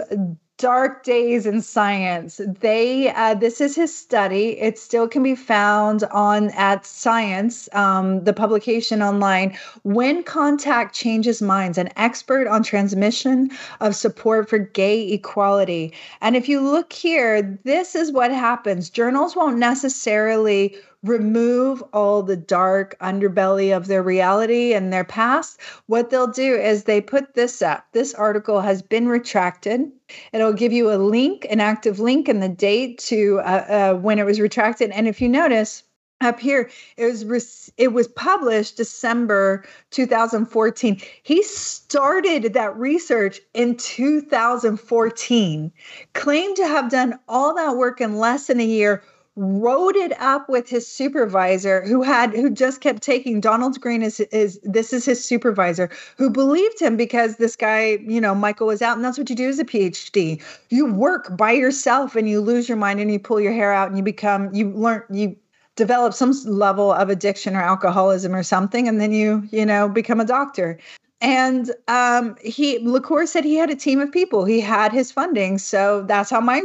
dark days in science. They uh, this is his study. It still can be found on at science um, the publication online when contact changes minds an expert on transmission of support for gay equality. And if you look here this is what happens. Journals won't necessarily remove all the dark underbelly of their reality and their past, what they'll do is they put this up. This article has been retracted. It'll give you a link, an active link, and the date to uh, uh, when it was retracted. And if you notice, up here it was it was published december 2014 he started that research in 2014 claimed to have done all that work in less than a year wrote it up with his supervisor who had who just kept taking Donald Green is is this is his supervisor who believed him because this guy, you know, Michael was out and that's what you do as a PhD. You work by yourself and you lose your mind and you pull your hair out and you become you learn you develop some level of addiction or alcoholism or something and then you, you know, become a doctor. And um, he LaCour said he had a team of people. He had his funding. So that's how my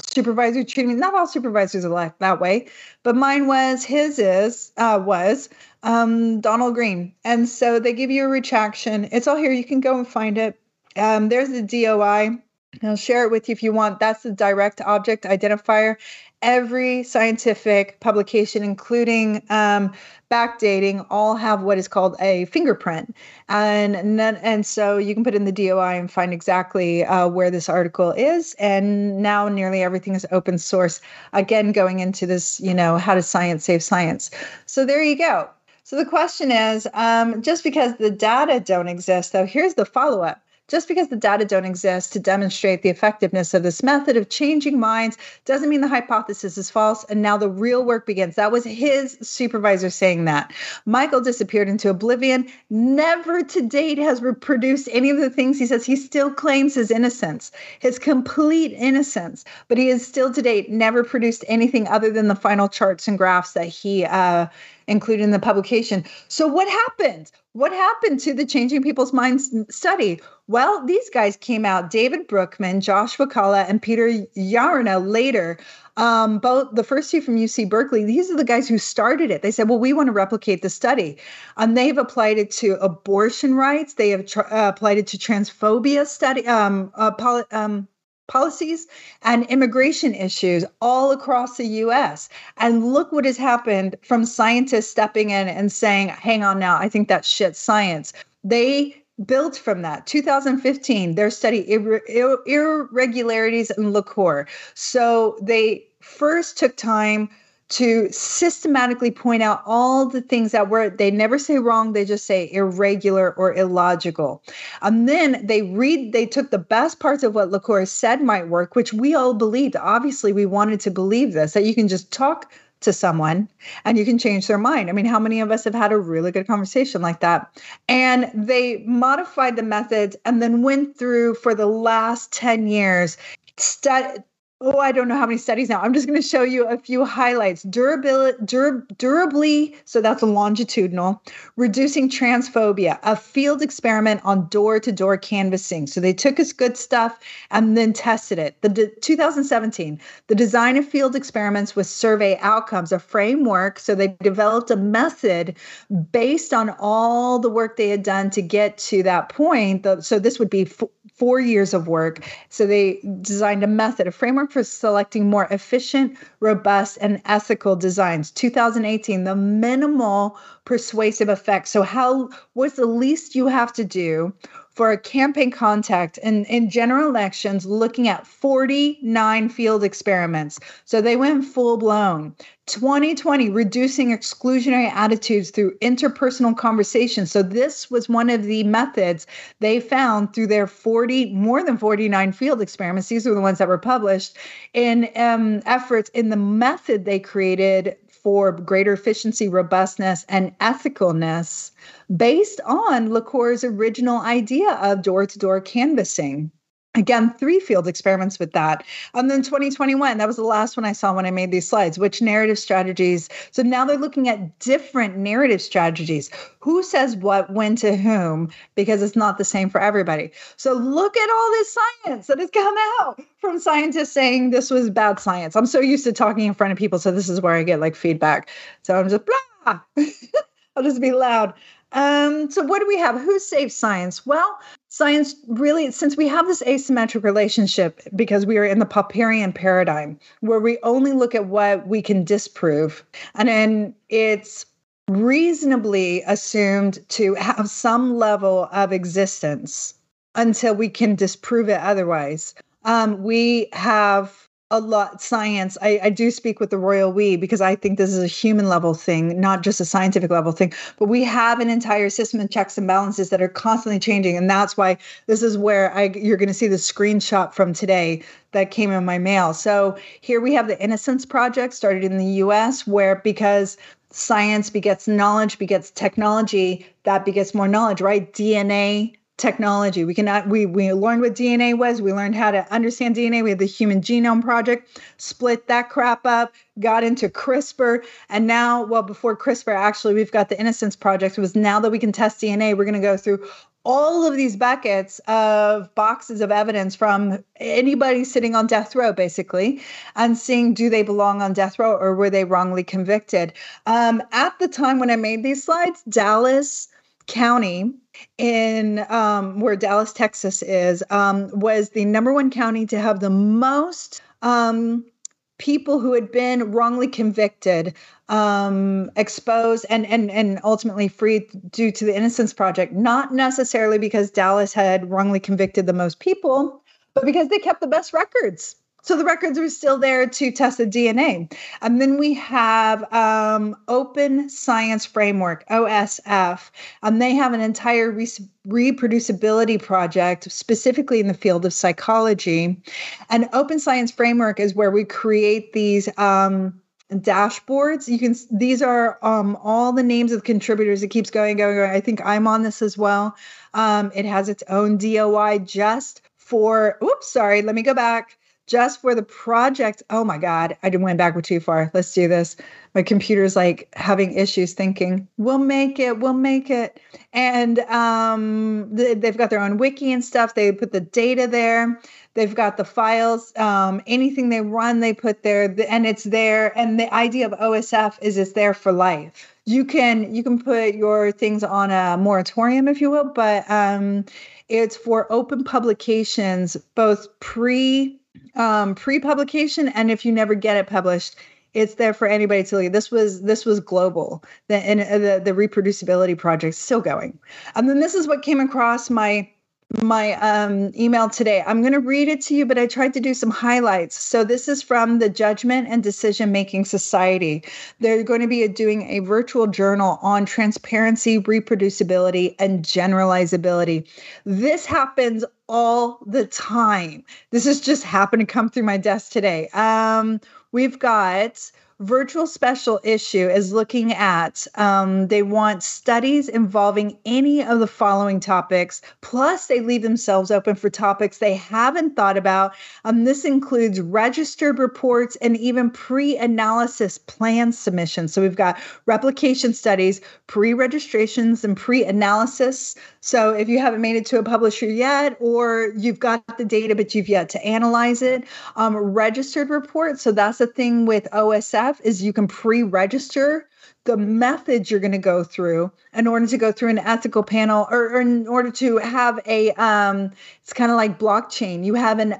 supervisor treatment. Not all supervisors are like that way, but mine was. His is uh, was um, Donald Green, and so they give you a retraction. It's all here. You can go and find it. Um, there's the DOI. I'll share it with you if you want. That's the direct object identifier. Every scientific publication, including um, backdating, all have what is called a fingerprint, and and, then, and so you can put in the DOI and find exactly uh, where this article is. And now nearly everything is open source. Again, going into this, you know, how does science save science? So there you go. So the question is, um, just because the data don't exist, though, here's the follow up just because the data don't exist to demonstrate the effectiveness of this method of changing minds doesn't mean the hypothesis is false. And now the real work begins. That was his supervisor saying that. Michael disappeared into oblivion, never to date has reproduced any of the things he says. He still claims his innocence, his complete innocence, but he has still to date never produced anything other than the final charts and graphs that he uh, included in the publication. So, what happened? What happened to the Changing People's Minds study? Well, these guys came out David Broockman, Josh Vakala, and Peter Yarna later. Um, both the first two from UC Berkeley, these are the guys who started it. They said, Well, we want to replicate the study. And they've applied it to abortion rights, they have tr- uh, applied it to transphobia study, um, uh, poly- um, policies and immigration issues all across the US. And look what has happened from scientists stepping in and saying, hang on now, I think that's shit science. They built from that 2015 their study ir- ir- irregularities in LaCour. So they first took time to systematically point out all the things that were they never say wrong they just say irregular or illogical and then they read they took the best parts of what LaCour said might work which we all believed obviously we wanted to believe this that you can just talk to someone and you can change their mind. I mean, how many of us have had a really good conversation like that? And they modified the methods and then went through for the last 10 years, oh, I don't know how many studies now. I'm just going to show you a few highlights. Durability, dur- durably, so that's a longitudinal, reducing transphobia, a field experiment on door to door canvassing. So they took us good stuff and then tested it. The de- 2017, the design of field experiments with survey outcomes, a framework. So they developed a method based on all the work they had done to get to that point. The, so this would be f- four years of work. So they designed a method, a framework for selecting more efficient, robust, and ethical designs. 2018, the minimal persuasive effect. So, how what's the least you have to do for a campaign contact in, in general elections looking at 49 field experiments. So they went full blown. 2020, reducing exclusionary attitudes through interpersonal conversations. So this was one of the methods they found through their 40, more than 49 field experiments. These are the ones that were published in um, efforts in the method they created for greater efficiency, robustness, and ethicalness based on LaCour's original idea of door to door canvassing. Again, three field experiments with that. And then 2021, that was the last one I saw when I made these slides, which narrative strategies. So now they're looking at different narrative strategies. Who says what, when to whom, because it's not the same for everybody. So look at all this science that has come out from scientists saying this was bad science. I'm so used to talking in front of people. So this is where I get like feedback. So I'm just blah. I'll just be loud. Um, so what do we have? Who saves science? Well, science really, since we have this asymmetric relationship because we are in the Popperian paradigm where we only look at what we can disprove, and then it's reasonably assumed to have some level of existence until we can disprove it otherwise. Um, we have a lot science. I, I do speak with the royal we because i think this is a human level thing not just a scientific level thing. But we have an entire system of checks and balances that are constantly changing and that's why this is where i you're going to see the screenshot from today that came in my mail. So here we have the innocence project started in the us where because science begets knowledge begets technology that begets more knowledge right? Dna technology. We cannot we we learned what DNA was. We learned how to understand DNA. We had the Human Genome Project, split that crap up, got into CRISPR, and now, well, before CRISPR, actually, we've got the Innocence Project. It was now that we can test DNA, we're going to go through all of these buckets of boxes of evidence from anybody sitting on death row, basically, and seeing do they belong on death row or were they wrongly convicted. Um, at the time when I made these slides, Dallas County in um, where Dallas, Texas is, um, was the number one county to have the most um, people who had been wrongly convicted um, exposed and and and ultimately freed due to the Innocence Project. Not necessarily because Dallas had wrongly convicted the most people, but because they kept the best records. So the records are still there to test the DNA. And then we have um, Open Science Framework, OSF, and they have an entire re- reproducibility project specifically in the field of psychology. And Open Science Framework is where we create these. Um, dashboards you can these are um, all the names of contributors it keeps going going going i think i'm on this as well um, it has its own doi just for oops sorry let me go back just for the project. Oh my God, I went backward too far. Let's do this. My computer's like having issues thinking, we'll make it, we'll make it. And um, they've got their own wiki and stuff. They put the data there. They've got the files. Um, anything they run, they put there, and it's there. And the idea of OSF is it's there for life. You can you can put your things on a moratorium, if you will, but um, it's for open publications, both pre um, pre-publication and if you never get it published it's there for anybody to read. This was this was global. The and uh, the, the reproducibility project still going. And then this is what came across my my um, email today. I'm going to read it to you, but I tried to do some highlights. So this is from the Judgment and Decision Making Society. They're going to be doing a virtual journal on transparency, reproducibility, and generalizability. This happens all the time. This has just happened to come through my desk today. Um, we've got virtual special issue is looking at um, they want studies involving any of the following topics plus they leave themselves open for topics they haven't thought about. Um, this includes registered reports and even pre-analysis plan submissions. So we've got replication studies pre-registrations and pre-analysis. So if you haven't made it to a publisher yet or you've got the data but you've yet to analyze it um, registered reports. So that's the thing with osf is you can pre-register the methods you're going to go through in order to go through an ethical panel or, or in order to have a um, it's kind of like blockchain. You have an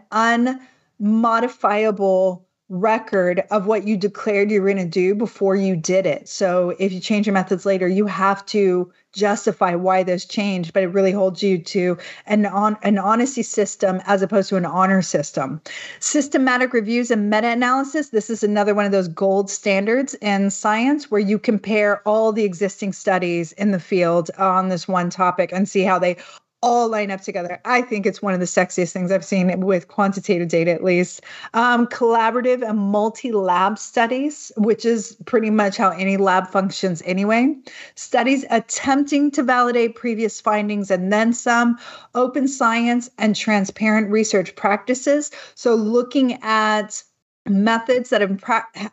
unmodifiable record of what you declared you were going to do before you did it. So if you change your methods later, you have to justify why those changed, but it really holds you to an on an honesty system as opposed to an honor system. Systematic reviews and meta-analysis. This is another one of those gold standards in science where you compare all the existing studies in the field on this one topic and see how they all line up together. I think it's one of the sexiest things I've seen with quantitative data, at least. Um, collaborative and multi lab studies, which is pretty much how any lab functions anyway. Studies attempting to validate previous findings and then some. Open science and transparent research practices. So, looking at methods that have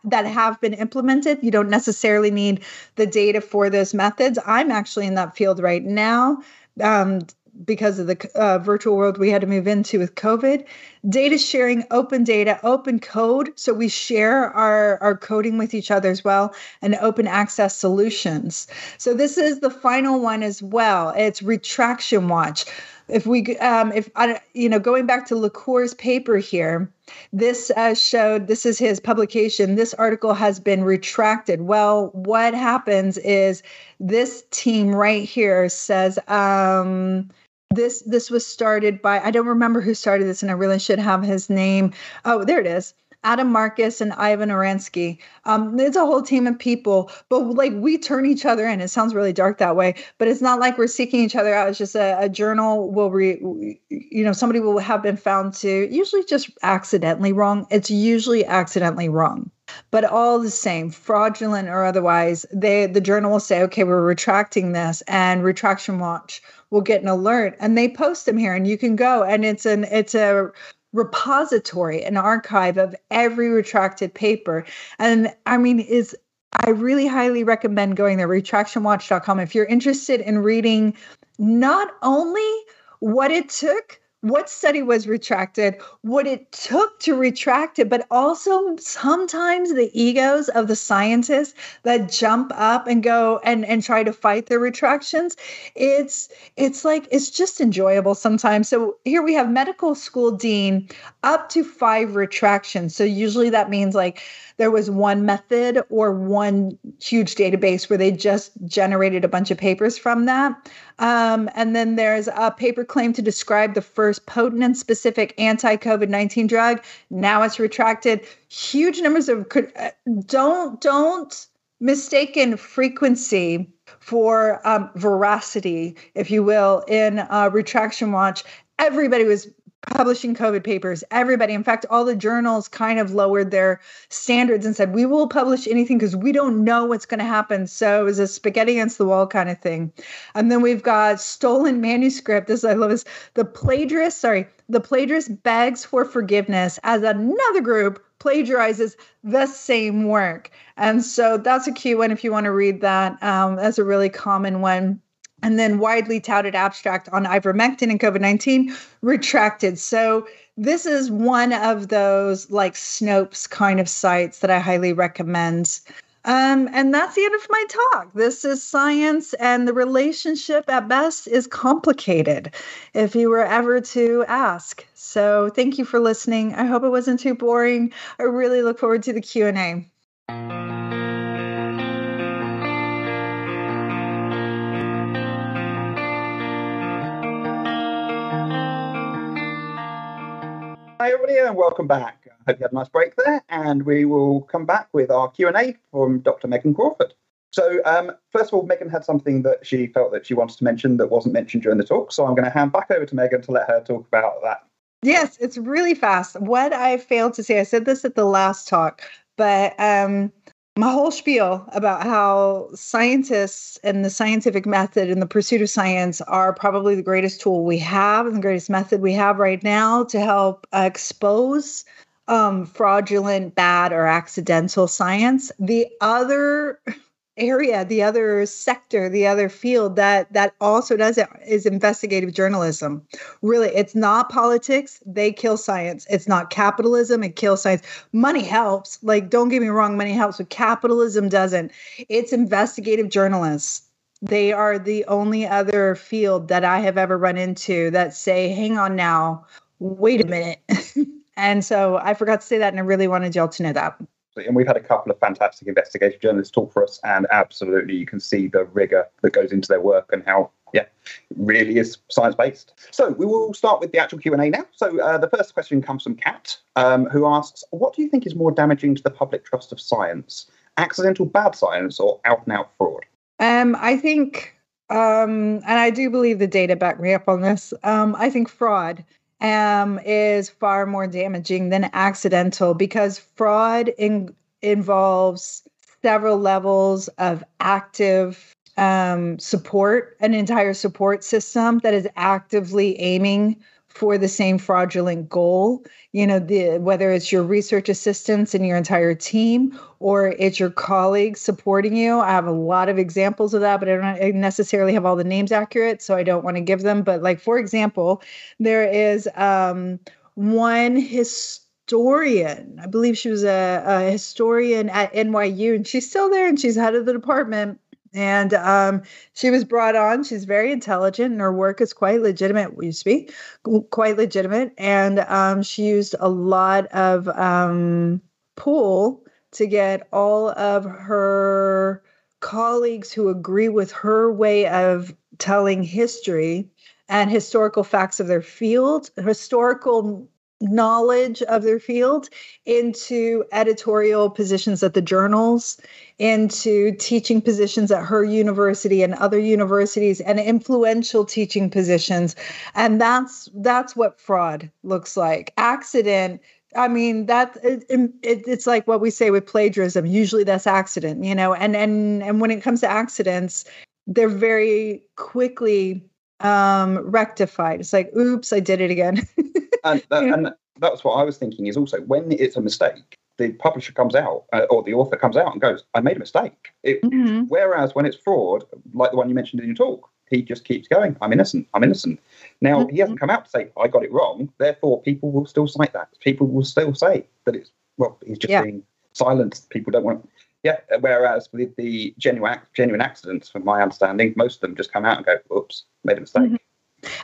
that have been implemented you don't necessarily need the data for those methods i'm actually in that field right now um, because of the uh, virtual world we had to move into with COVID. Data sharing, open data, open code. So we share our, our coding with each other as well, and open access solutions. So this is the final one as well. It's retraction watch. If we, um, if I, you know, going back to LaCour's paper here, this uh, showed this is his publication. This article has been retracted. Well, what happens is this team right here says, um, this this was started by I don't remember who started this, and I really should have his name. Oh, there it is. Adam Marcus and Ivan Oransky. Um, it's a whole team of people, but like we turn each other in. It sounds really dark that way, but it's not like we're seeking each other out. It's just a, a journal will re, you know, somebody will have been found to usually just accidentally wrong. It's usually accidentally wrong but all the same fraudulent or otherwise they the journal will say okay we're retracting this and retraction watch will get an alert and they post them here and you can go and it's an it's a repository an archive of every retracted paper. And i mean is i really highly recommend going there retractionwatch.com if you're interested in reading not only what it took what study was retracted, what it took to retract it, but also sometimes the egos of the scientists that jump up and go and, and try to fight the retractions. It's it's like it's just enjoyable sometimes. So here we have medical school dean up to five retractions. So usually that means like there was one method or one huge database where they just generated a bunch of papers from that. Um, and then there's a paper claim to describe the first potent and specific anti COVID 19 drug. Now it's retracted. Huge numbers of uh, don't, don't mistaken frequency for um, veracity, if you will, in uh, Retraction Watch. Everybody was publishing COVID papers. Everybody, in fact, all the journals kind of lowered their standards and said, we will publish anything because we don't know what's going to happen. So it was a spaghetti against the wall kind of thing. And then we've got stolen manuscript. This I love this. The plagiarist, sorry, the plagiarist begs for forgiveness as another group plagiarizes the same work. And so that's a cute one if you want to read that. Um, a really common one and then widely touted abstract on ivermectin and COVID 19 retracted. So, this is one of those like Snopes kind of sites that I highly recommend. Um, and that's the end of my talk. This is science, and the relationship at best is complicated if you were ever to ask. So, thank you for listening. I hope it wasn't too boring. I really look forward to the Q&A. Hi everybody and welcome back. I hope you had a nice break there and we will come back with our Q&A from Dr. Megan Crawford. So um, first of all, Megan had something that she felt that she wanted to mention that wasn't mentioned during the talk. So I'm going to hand back over to Megan to let her talk about that. Yes, it's really fast. What I failed to say, I said this at the last talk, but um, my whole spiel about how scientists and the scientific method and the pursuit of science are probably the greatest tool we have and the greatest method we have right now to help expose um, fraudulent, bad, or accidental science. The other area, the other sector, the other field that that also does it is investigative journalism. Really, it's not politics, they kill science. It's not capitalism, it kills science. Money helps. Like don't get me wrong, money helps, but capitalism doesn't. It's investigative journalists. They are the only other field that I have ever run into that say, "Hang on now, wait a minute." and so I forgot to say that and I really wanted y'all to know that and we've had a couple of fantastic investigative journalists talk for us, and absolutely you can see the rigor that goes into their work and how, yeah, really is science based. So we will start with the actual Q and A now. So uh, the first question comes from Kat, um, who asks, "What do you think is more damaging to the public trust of science: accidental bad science or out and out fraud?" Um, I think, um, and I do believe the data back me up on this. Um, I think fraud um, is far more damaging than accidental because fraud in, involves several levels of active um, support, an entire support system that is actively aiming for the same fraudulent goal you know the whether it's your research assistants and your entire team or it's your colleagues supporting you. I have a lot of examples of that but i don't necessarily have all the names accurate so i don't want to give them. But like for example there is um, one historian. I believe she was a, a historian at nyu and she's still there and she's head of the department and um, she was brought on. She's very intelligent, and her work is quite legitimate. To be quite legitimate, and um, she used a lot of um, pool to get all of her colleagues who agree with her way of telling history and historical facts of their field, historical knowledge of their field into editorial positions at the journals, into teaching positions at her university and other universities and influential teaching positions. And that's that's what fraud looks like. Accident I mean that it, it, it's like what we say with plagiarism. Usually that's accident, you know. And and and when it comes to accidents, they're very quickly um rectified. It's like, oops, I did it again. and, that, and that's what I was thinking is also when it's a mistake, the publisher comes out uh, or the author comes out and goes, I made a mistake. It, mm-hmm. Whereas when it's fraud, like the one you mentioned in your talk, he just keeps going, I'm innocent, I'm innocent. Now, mm-hmm. he hasn't come out to say, I got it wrong. Therefore, people will still cite that. People will still say that it's, well, he's just yeah. being silenced. People don't want yeah. Whereas with the genuine genuine accidents, from my understanding, most of them just come out and go, "Oops, made a mistake." Mm-hmm.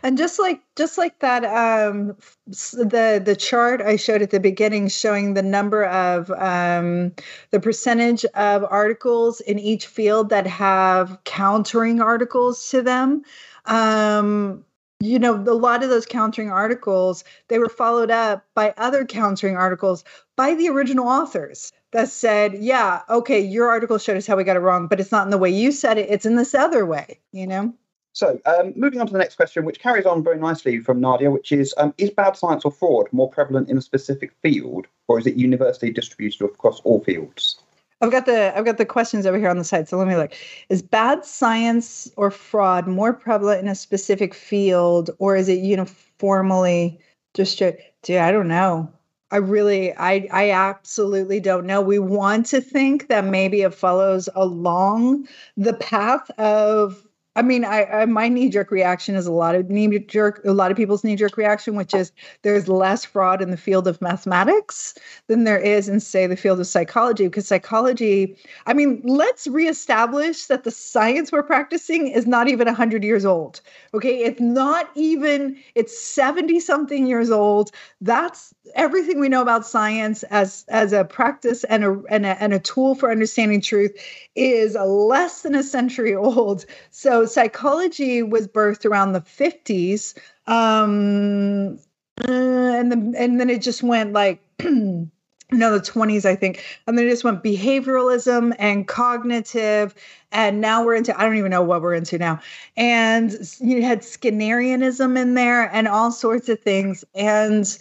And just like just like that, um, the the chart I showed at the beginning showing the number of um, the percentage of articles in each field that have countering articles to them. Um, you know, a lot of those countering articles they were followed up by other countering articles by the original authors that said, "Yeah, okay, your article showed us how we got it wrong, but it's not in the way you said it; it's in this other way." You know. So, um, moving on to the next question, which carries on very nicely from Nadia, which is um, Is bad science or fraud more prevalent in a specific field, or is it universally distributed across all fields? I've got the I've got the questions over here on the side. So let me look. Is bad science or fraud more prevalent in a specific field, or is it uniformly distributed? Dude, I don't know. I really, I, I absolutely don't know. We want to think that maybe it follows along the path of I mean, I, I my knee jerk reaction is a lot of knee jerk, a lot of people's knee jerk reaction, which is there's less fraud in the field of mathematics than there is in, say, the field of psychology. Because psychology, I mean, let's reestablish that the science we're practicing is not even 100 years old. Okay. It's not even, it's 70 something years old. That's everything we know about science as, as a practice and a, and a, and a tool for understanding truth is less than a century old. So psychology was birthed around the 50s. Um, uh, and then and then it just went like no the 20s i think and then it just went behavioralism and cognitive and now we're into i don't even know what we're into now and you had skinnerianism in there and all sorts of things and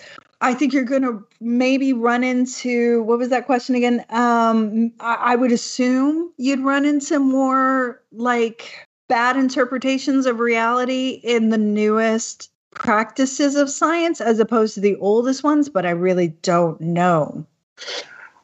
I think you're going to maybe run into what was that question again? Um, I, I would assume you'd run into more like bad interpretations of reality in the newest practices of science as opposed to the oldest ones, but I really don't know.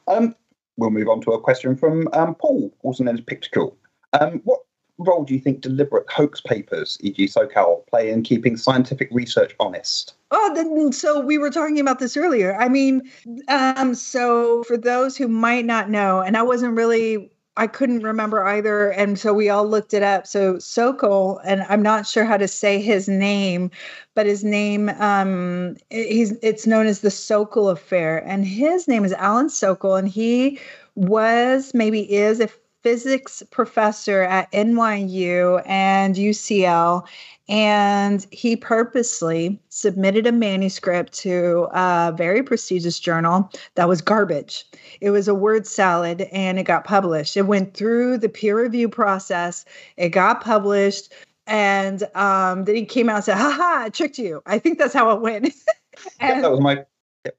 Um, we'll move on to a question from um, Paul, also known as Pictical. Um, what role do you think deliberate hoax papers, e.g., Sokal, play in keeping scientific research honest? Oh, then, so we were talking about this earlier. I mean, um, so for those who might not know, and I wasn't really I couldn't remember either. And so we all looked it up. So Sokal, and I'm not sure how to say his name, but his name, um, he's it's known as the Sokal Affair. And his name is Alan Sokal, and he was, maybe is, a physics professor at NYU and UCL and he purposely submitted a manuscript to a very prestigious journal that was garbage. It was a word salad and it got published. It went through the peer review process, it got published, and um, then he came out and said, "Ha I tricked you. I think that's how it went. and, yeah, that was my. Yeah.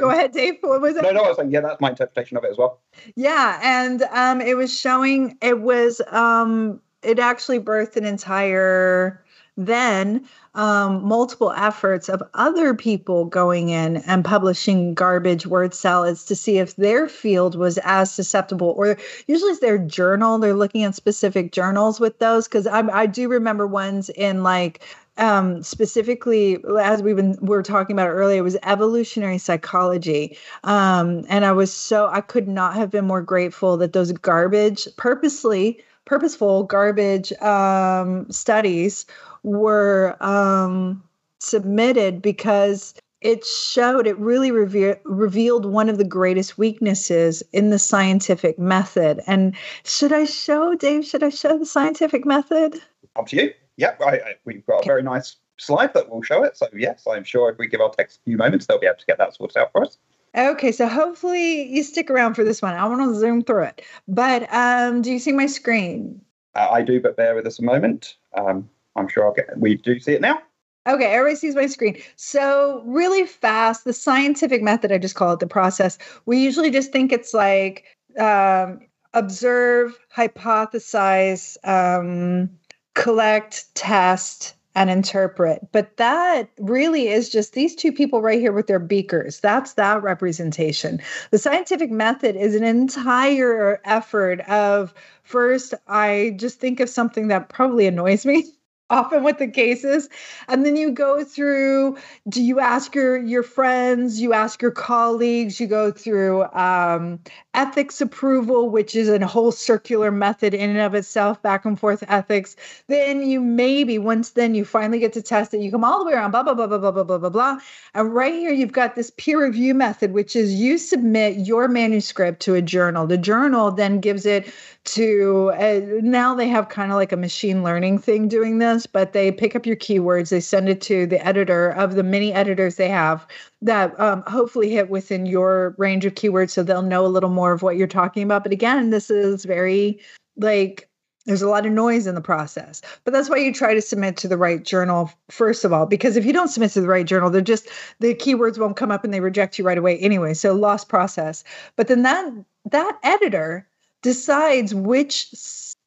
Go ahead, Dave. What was it? No, no, I was saying, yeah, that's my interpretation of it as well. Yeah, and um, it was showing. It was um, it actually birthed an entire then um, multiple efforts of other people going in and publishing garbage word salads to see if their field was as susceptible or usually it's their journal they're looking at specific journals with those because I, I, do remember ones in like um, specifically as we've been we were talking about earlier it was evolutionary psychology. Um, and i was so i could not have been more grateful that those garbage purposely purposeful garbage um, studies were um, submitted because it showed it really reve- revealed one of the greatest weaknesses in the scientific method. And should i show dave should i show the scientific method? Up to you yep I, I, we've got a very nice slide that will show it so yes i'm sure if we give our techs a few moments they'll be able to get that sorted out for us Okay, so hopefully you stick around for this one. I want to zoom through it. But um, do you see my screen? Uh, I do, but bear with us a moment. Um, I'm sure I'll get. We do see it now. Okay, everybody sees my screen. So, really fast, the scientific method, I just call it the process. We usually just think it's like um, observe, hypothesize, um, collect, test, and interpret. But that really is just these two people right here with their beakers. That's that representation. The scientific method is an entire effort of first, I just think of something that probably annoys me. often with the cases and then you go through do you ask your your friends you ask your colleagues you go through um, ethics approval which is a whole circular method in and of itself back and forth ethics then you maybe once then you finally get to test it you come all the way around blah blah blah blah blah blah blah blah blah. And right here you've got this peer review method which is you submit your manuscript to a journal. The journal then gives it to uh, now they have kind of like a machine learning thing doing this, but they pick up your keywords, they send it to the editor of the many editors they have that um, hopefully hit within your range of keywords so they'll know a little more of what you're talking about. But again, this is very like there's a lot of noise in the process. But that's why you try to submit to the right journal first of all because if you don't submit to the right journal they're just the keywords won't come up and they reject you right away anyway. So lost process. But then that that editor decides which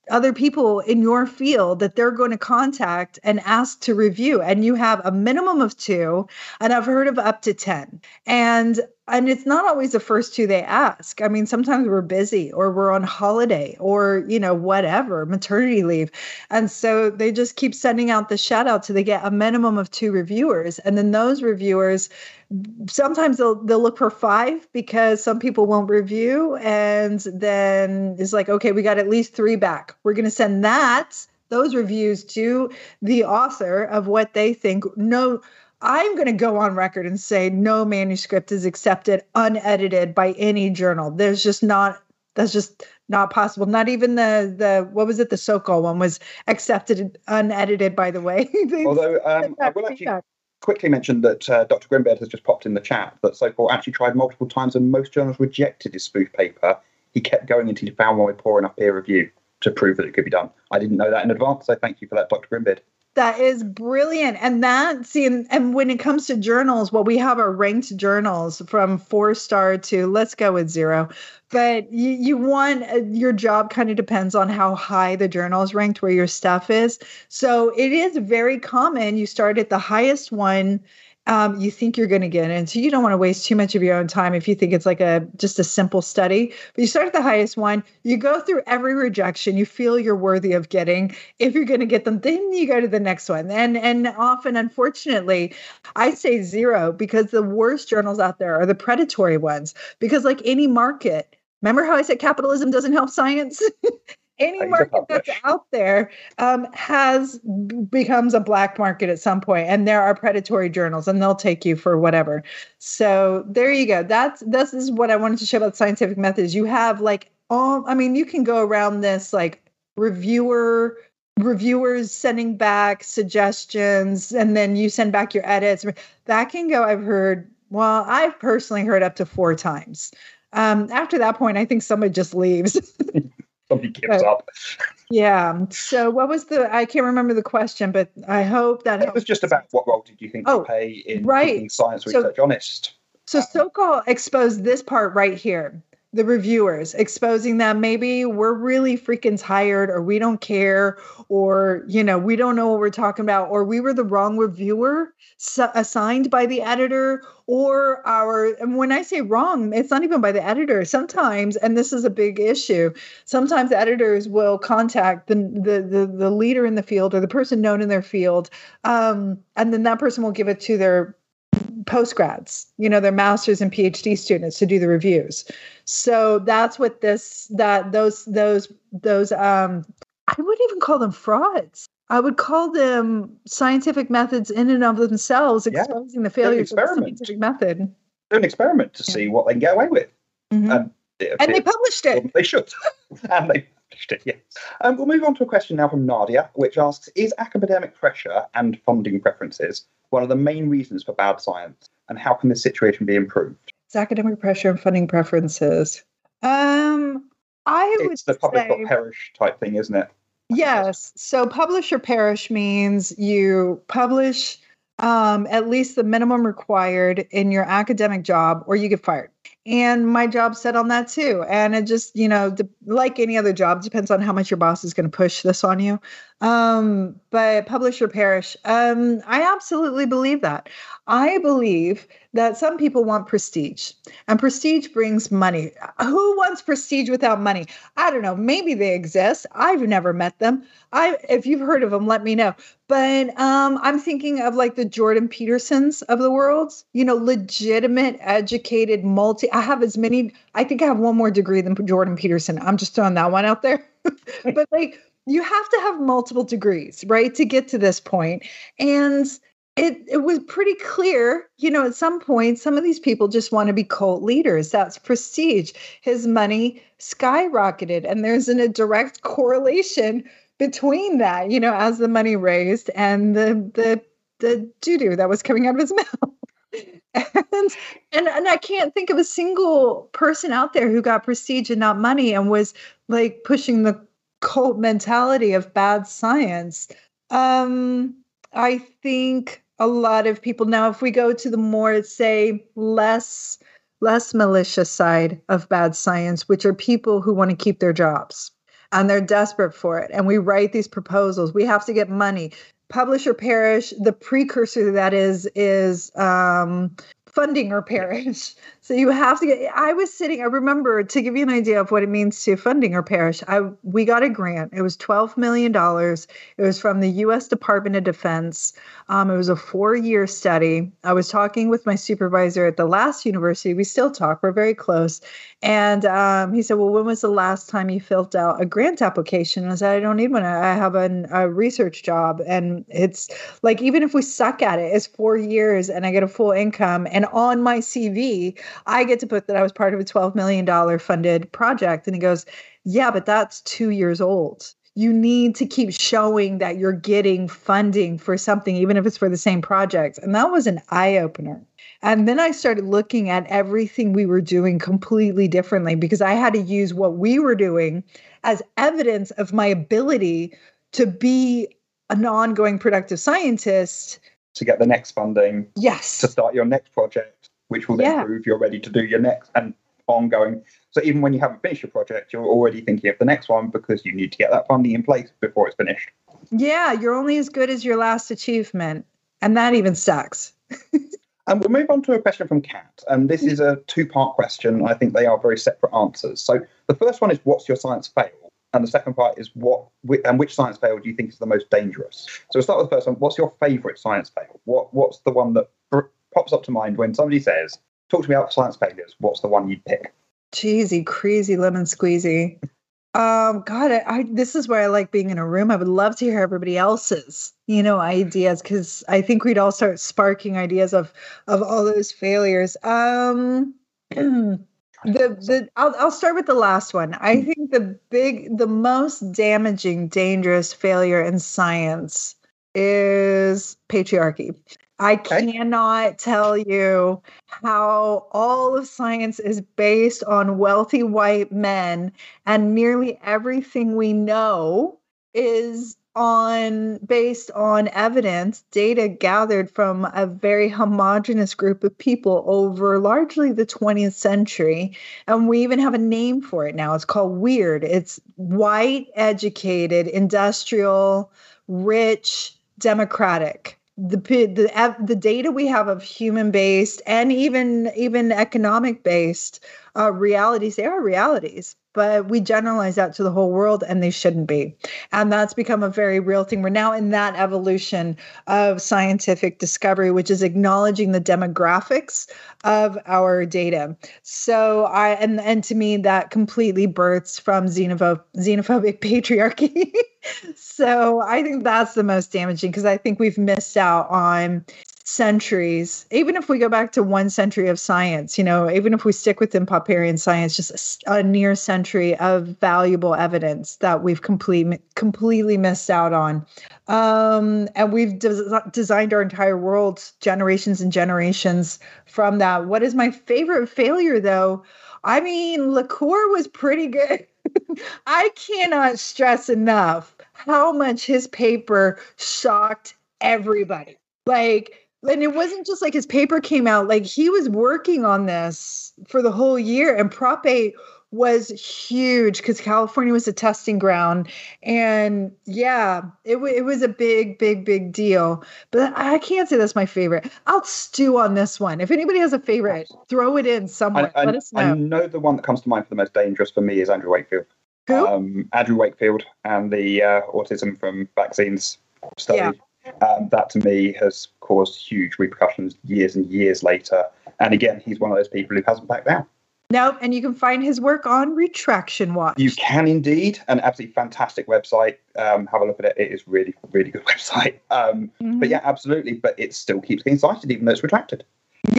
other people in your field that they're going to contact and ask to review and you have a minimum of 2 and I've heard of up to 10 and and it's not always the first two they ask. I mean, sometimes we're busy or we're on holiday or, you know, whatever, maternity leave. And so they just keep sending out the shout out to they get a minimum of two reviewers. And then those reviewers sometimes they'll they'll look for five because some people won't review and then it's like okay we got at least three back we're going to send that those reviews to the author of what they think no I'm going to go on record and say no manuscript is accepted unedited by any journal. There's just not that's just not possible. Not even the the what was it the Sokal one was accepted unedited. By the way, although um, I will actually quickly mention that uh, Dr. Grimbeard has just popped in the chat that Sokal actually tried multiple times and most journals rejected his spoof paper. He kept going until he found one with poor enough peer review to prove that it could be done. I didn't know that in advance, so thank you for that, Dr. Grimbeard. That is brilliant. And that, see, and, and, when it comes to journals, well, we have our ranked journals from four star to let's go with zero. But you, you want uh, your job kind of depends on how high the journal is ranked, where your stuff is. So it is very common. You start at the highest one um, you think you're going to get in. So you don't want to waste too much of your own time if you think it's like a just a simple study. But you start at the highest one, you go through every rejection you feel you're worthy of getting. If you're going to get them, then you go to the next one. And and often, unfortunately, I say zero because the worst journals out there are the predatory ones. Because like any market, remember how I said capitalism doesn't help science? any market that's out there um, has becomes a black market at some point and there are predatory journals and they'll take you for whatever. So there you go. That's this is what i wanted to show about scientific methods. You have like all i mean you can go around this like reviewer reviewers sending back suggestions and then you send back your edits. That can go i've heard well i've personally heard up to four times. Um, after that point i think somebody just leaves somebody gives up. Yeah. So what was the? I can't remember the question, but I hope that it was just about what role did you think oh, play in right. science research so, honest. So um, Sokal exposed this part right here the reviewers, exposing them. Maybe we're really freaking tired, or we don't care, or you know, we don't know what we're talking about, or we were the wrong reviewer assigned by the editor, or our. And when I say wrong, it's not even by the editor. Sometimes, and this is a big issue. Sometimes editors will contact the the the, the leader in the field or the person known in their field, um, and then that person will give it to their postgrads, you know, their masters and PhD students to do the reviews. So that's what this that those those those um I wouldn't even call them frauds. I would call them scientific methods in and of themselves, exposing yeah. the failures of the scientific method. Do an experiment to yeah. see what they can get away with. Mm-hmm. and they published it. They should. and they published it, yes. Um, we'll move on to a question now from Nadia, which asks Is academic pressure and funding preferences one of the main reasons for bad science? And how can this situation be improved? It's academic pressure and funding preferences. Um, I it's would the public say, perish type thing, isn't it? Yes. So publish or perish means you publish um, at least the minimum required in your academic job or you get fired and my job set on that too and it just you know like any other job depends on how much your boss is going to push this on you um, but publish or perish um, i absolutely believe that. I believe that some people want prestige and prestige brings money. Who wants prestige without money? I don't know. Maybe they exist. I've never met them. I if you've heard of them let me know. But um, i'm thinking of like the jordan petersons of the world you know legitimate educated multi I have as many, I think I have one more degree than Jordan Peterson. I'm just throwing that one out there. but like, you have to have multiple degrees, right, to get to this point. And it, it was pretty clear, you know, at some point, some of these people just want to be cult leaders. That's prestige. His money skyrocketed. And there's an, a direct correlation between that, you know, as the money raised and the the the doo doo that was coming out of his mouth and, and and I can't think of a single person out there who got prestige and not money and was like pushing the cult mentality of bad science. Um, I think a lot of people now, if we go to the more say less less malicious side of bad science, which are people who want to keep their jobs and they're desperate for it. And we write these proposals. We have to get money publish or perish the precursor to that is is um, funding or perish so you have to get i was sitting i remember to give you an idea of what it means to funding or parish. i we got a grant. It was 12 million dollars. It was from the u.s department of defense. Um, it was a four-year study. I was talking with my supervisor at the last university. We still talk we're very close. And um, he said well when was the last time you filled out a grant application? And i said i don't need one i have an, a research job. And it's like even if we suck at it it's four years and i get a full income. And on my cv I get to put that I was part of a $12 million funded project. And he goes, Yeah, but that's two years old. You need to keep showing that you're getting funding for something, even if it's for the same project. And that was an eye opener. And then I started looking at everything we were doing completely differently because I had to use what we were doing as evidence of my ability to be an ongoing productive scientist to get the next funding yes to start your next project, which will then Yeah. prove you're ready to do your next and ongoing. So even when you haven't finished your project, you're already thinking of the next one because you need to get that funding in place before it's finished. yeah you're only as good as your last achievement and that even sucks And we'll move on to a question from Kat. And this is a two part question. I think they are very separate answers. So the first one is what's your science fail? And the second part is what and which science fail do you think is the most dangerous? So we'll start with the first one. What's your favourite science fail? What what's the one that pops up to mind when somebody says, "Talk to me about science failures"? What's the one you'd pick? cheesy crazy lemon squeezy. Um god I, I this is where i like being in a room. I would love to hear everybody else's you know ideas because i think we'd all start sparking ideas of of all those failures. Um the the I'll, I'll start with the last one. I think the big the most damaging dangerous failure in science is patriarchy i Okay. cannot tell you how all of science is based on wealthy white men and nearly everything we know is on based on evidence data gathered from a very homogenous group of people over largely the 20th century and we even have a name for it now. It's called weird. It's white educated industrial rich democratic the the the data we have of human based and even even economic based uh, realities they are realities but we generalize that to the whole world and they shouldn't be. And that's become a very real thing. We're now in that evolution of scientific discovery which is acknowledging the demographics of our data. So i and and to me that completely births from xenophobic patriarchy. So i think that's the most damaging because i think we've missed out on centuries even if we go back to one century of science you know even if we stick within popperian science just a near century of valuable evidence that we've complete, completely missed out on. Um, and we've des- designed our entire world generations and generations from that. What is my favorite failure though? I mean LaCour was pretty good. I cannot stress enough how much his paper shocked everybody. Like and it wasn't just like his paper came out like he was working on this for the whole year and prop 8 was huge because california was a testing ground. And yeah it, w- it was a big big big deal. But i can't say that's my favorite. I'll stew on this one. If anybody has a favorite throw it in somewhere. I, I, let us know I know. the one that comes to mind for the most dangerous for me is Andrew Wakefield. who? Um, Andrew Wakefield and the uh, autism from vaccines study. Um, that to me has caused huge repercussions years and years later. And again, he's one of those people who hasn't backed down. no and you can find his work on retraction watch You can indeed, an absolutely fantastic website. Um, have a look at it. It is really, really good website. Um, Mhm. but yeah, absolutely. But it still keeps getting cited, even though it's retracted.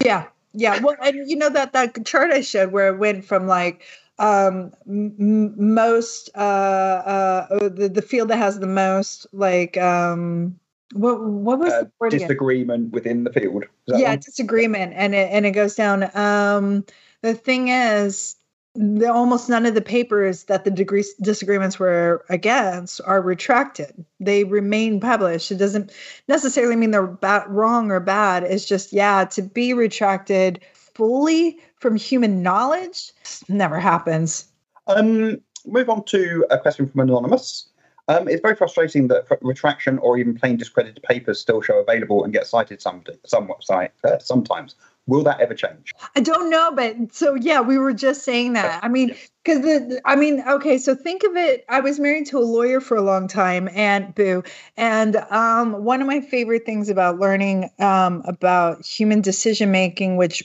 Yeah, yeah. Well, and you know that that chart I showed where it went from like um m- most uh uh the the field that has the most like um what what was Uh, the word again? disagreement within the field. Yeah one? disagreement and it and it goes down um the thing is the almost none of the papers that the degree disagreements were against are retracted they remain published it doesn't necessarily mean they're bad, wrong or bad it's just yeah to be retracted fully from human knowledge never happens Um, move on to a question from Anonymous. Um, it's very frustrating that retraction or even plain discredited papers still show available and get cited some, somewhat site, uh, sometimes. Will that ever change? I don't know, but so yeah, we were just saying that. I mean, because the, I mean, okay, so think of it. I was married to a lawyer for a long time, and boo. And um, one of my favorite things about learning um, about human decision making, which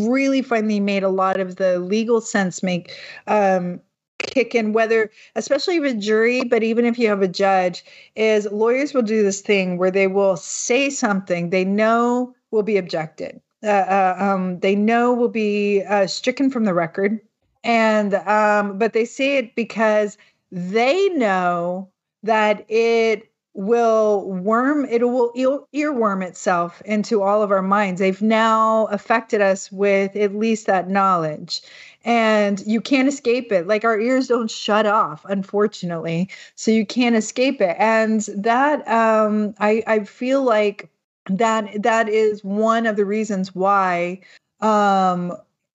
really finally made a lot of the legal sense make um, kick in, whether especially with a jury, but even if you have a judge, is lawyers will do this thing where they will say something they know will be objected. Uh, uh, um, they know will be uh, stricken from the record, and um, but they say it because they know that it will worm it will earworm itself into all of our minds. They've now affected us with at least that knowledge and you can't escape it. Like our ears don't shut off unfortunately so you can't escape it. And that um i i feel like that that is one of the reasons why um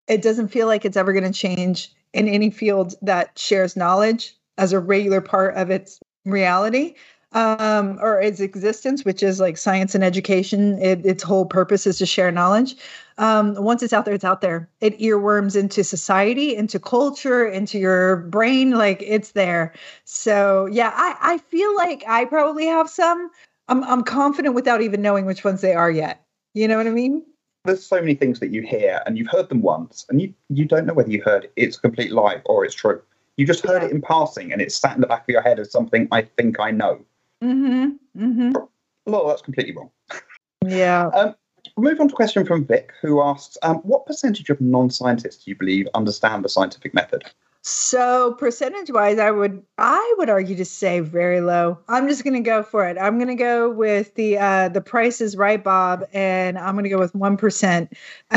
it doesn't feel like it's ever going to change in any field that shares knowledge as a regular part of its reality um, or its existence, which is like science and education. It, its whole purpose is to share knowledge. Um, once it's out there, it's out there. It earworms into society, into culture, into your brain. Like it's there. So yeah, I, I feel like I probably have some. I'm I'm confident without even knowing which ones they are yet. You know what I mean? There's so many things that you hear and you've heard them once and you, you don't know whether you heard it's a complete lie or it's true. You just heard yeah. it in passing and it's sat in the back of your head as something I think I know. Mm-hmm. Mm-hmm. Well, that's completely wrong. Yeah. um, we'll move on to a question from Vic, who asks, um, "What percentage of non-scientists do you believe understand the scientific method?" So percentage-wise, I would I would argue to say very low. I'm just going to go for it. I'm going to go with the uh, the Price is Right, Bob, and I'm going to go with one percent.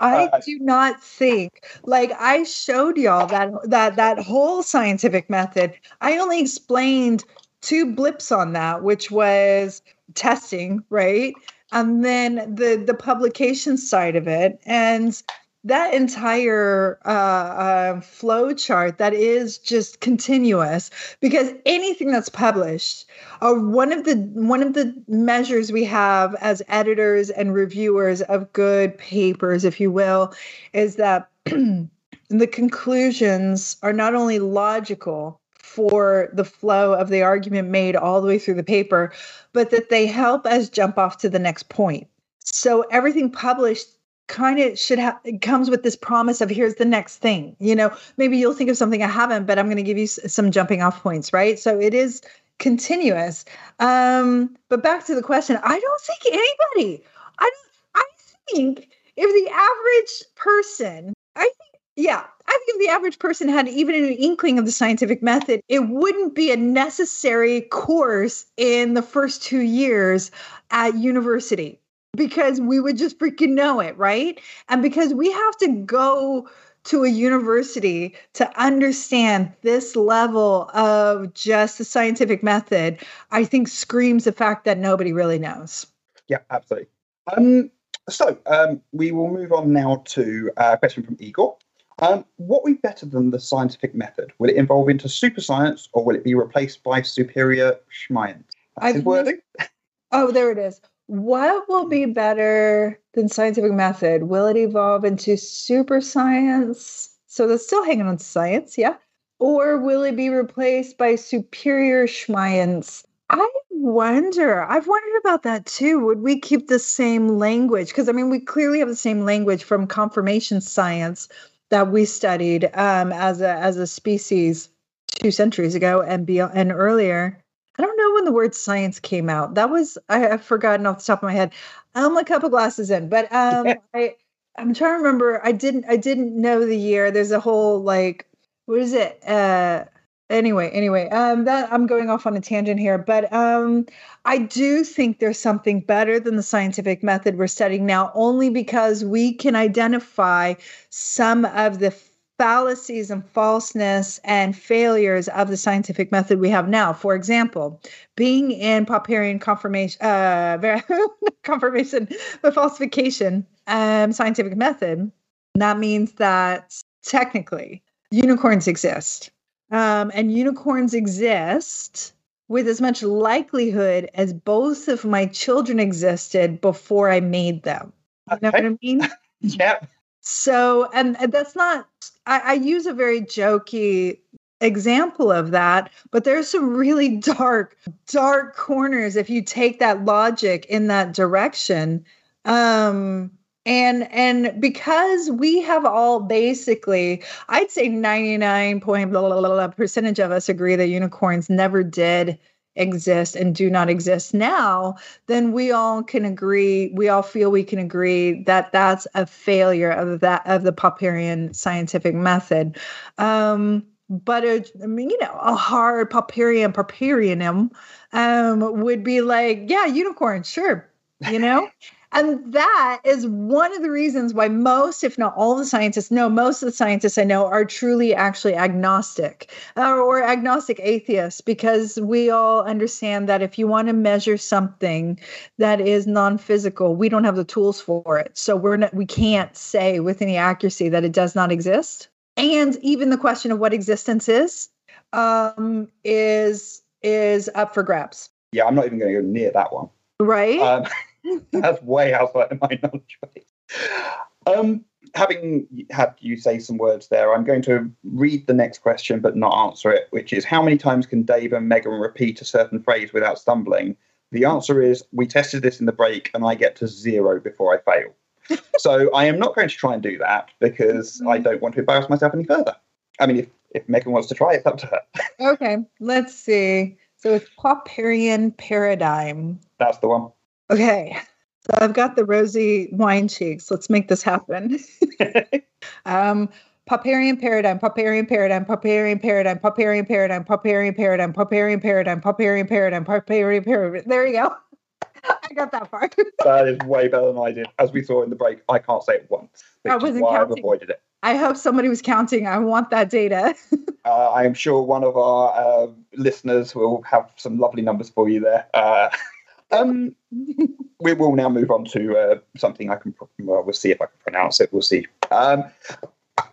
I uh, do not think like I showed y'all that that that whole scientific method. I only explained two blips on that, which was testing, right? And then the the publication side of it, and that entire uh, uh, flow chart that is just continuous because anything that's published uh, one of the one of the measures we have as editors and reviewers of good papers if you will is that the conclusions are not only logical for the flow of the argument made all the way through the paper, but that they help us jump off to the next point. So everything published kind of should have comes with this promise of here's the next thing. You know, maybe you'll think of something I haven't, but I'm going to give you some jumping off points, right? So it is continuous. Um, but back to the question, I don't think anybody. I I think if the average person, I think yeah, I think if the average person had even an inkling of the scientific method, it wouldn't be a necessary course in the first two years at university because we would just freaking know it, right? And because we have to go to a university to understand this level of just the scientific method, I think screams the fact that nobody really knows. Yeah, absolutely. Um, so um, we will move on now to a question from Igor. Um, what will be better than the scientific method? Will it evolve into super science or will it be replaced by superior schmience? That's his wording. Oh, there it is. What will be better than scientific method? Will it evolve into super science? So that's still hanging on to science, yeah? Or will it be replaced by superior schmience? I wonder. I've wondered about that too. Would we keep the same language? Because I mean, we clearly have the same language from confirmation science that we studied um, as a as a species two centuries ago and beyond and earlier. I don't know when the word science came out. That was I have forgotten off the top of my head. I'm a couple glasses in, but um, I I'm trying to remember. I didn't I didn't know the year. There's a whole like what is it? Uh, anyway anyway um that i'm going off on a tangent here but um i do think there's something better than the scientific method we're studying now only because we can identify some of the fallacies and falseness and failures of the scientific method we have now. For example being in popperian confirmation uh confirmation but falsification um scientific method that means that technically unicorns exist um, and unicorns exist with as much likelihood as both of my children existed before I made them. You know what I mean? yeah. So, and, and that's not, I, I use a very jokey example of that, but there's some really dark, dark corners if you take that logic in that direction. Um, and and because we have all basically i'd say 99 point blah, blah, blah, percentage of us agree that unicorns never did exist and do not exist now then we all can agree we all feel we can agree that that's a failure of that of the popperian scientific method um but a, I mean, you know, a hard Popperian Popperianum um, would be like, yeah, unicorn, sure, you know? And that is one of the reasons why most, if not all the scientists, no, most of the scientists I know are truly actually agnostic uh, or agnostic atheists, because we all understand that if you want to measure something that is non-physical, we don't have the tools for it. So we're not, we can't say with any accuracy that it does not exist. And even the question of what existence is um, is is up for grabs. Yeah, I'm not even going to go near that one. Right. Um, that's way outside of my knowledge base. Um, having had you say some words there, I'm going to read the next question but not answer it, which is how many times can Dave and Megan repeat a certain phrase without stumbling? The answer is we tested this in the break and I get to zero before I fail. so I am not going to try and do that because I don't want to embarrass myself any further. I mean, if, if Megan wants to try, it's up to her. okay, let's see. So it's Popperian paradigm. That's the one. Okay. So I've got the rosy wine cheeks. Let's make this happen. um, Popperian paradigm, Popperian paradigm, Popperian paradigm, Popperian paradigm, Popperian paradigm, Popperian paradigm, Popperian paradigm, Popperian paradigm. There you go. I got that part. that is way better than I did. As we saw in the break, I can't say it once. I wasn't why counting. I've avoided it. I hope somebody was counting. I want that data. uh, I am sure one of our uh, listeners will have some lovely numbers for you there. Uh, um, we will now move on to uh, something I can. Well, we'll see if I can pronounce it. We'll see. Um,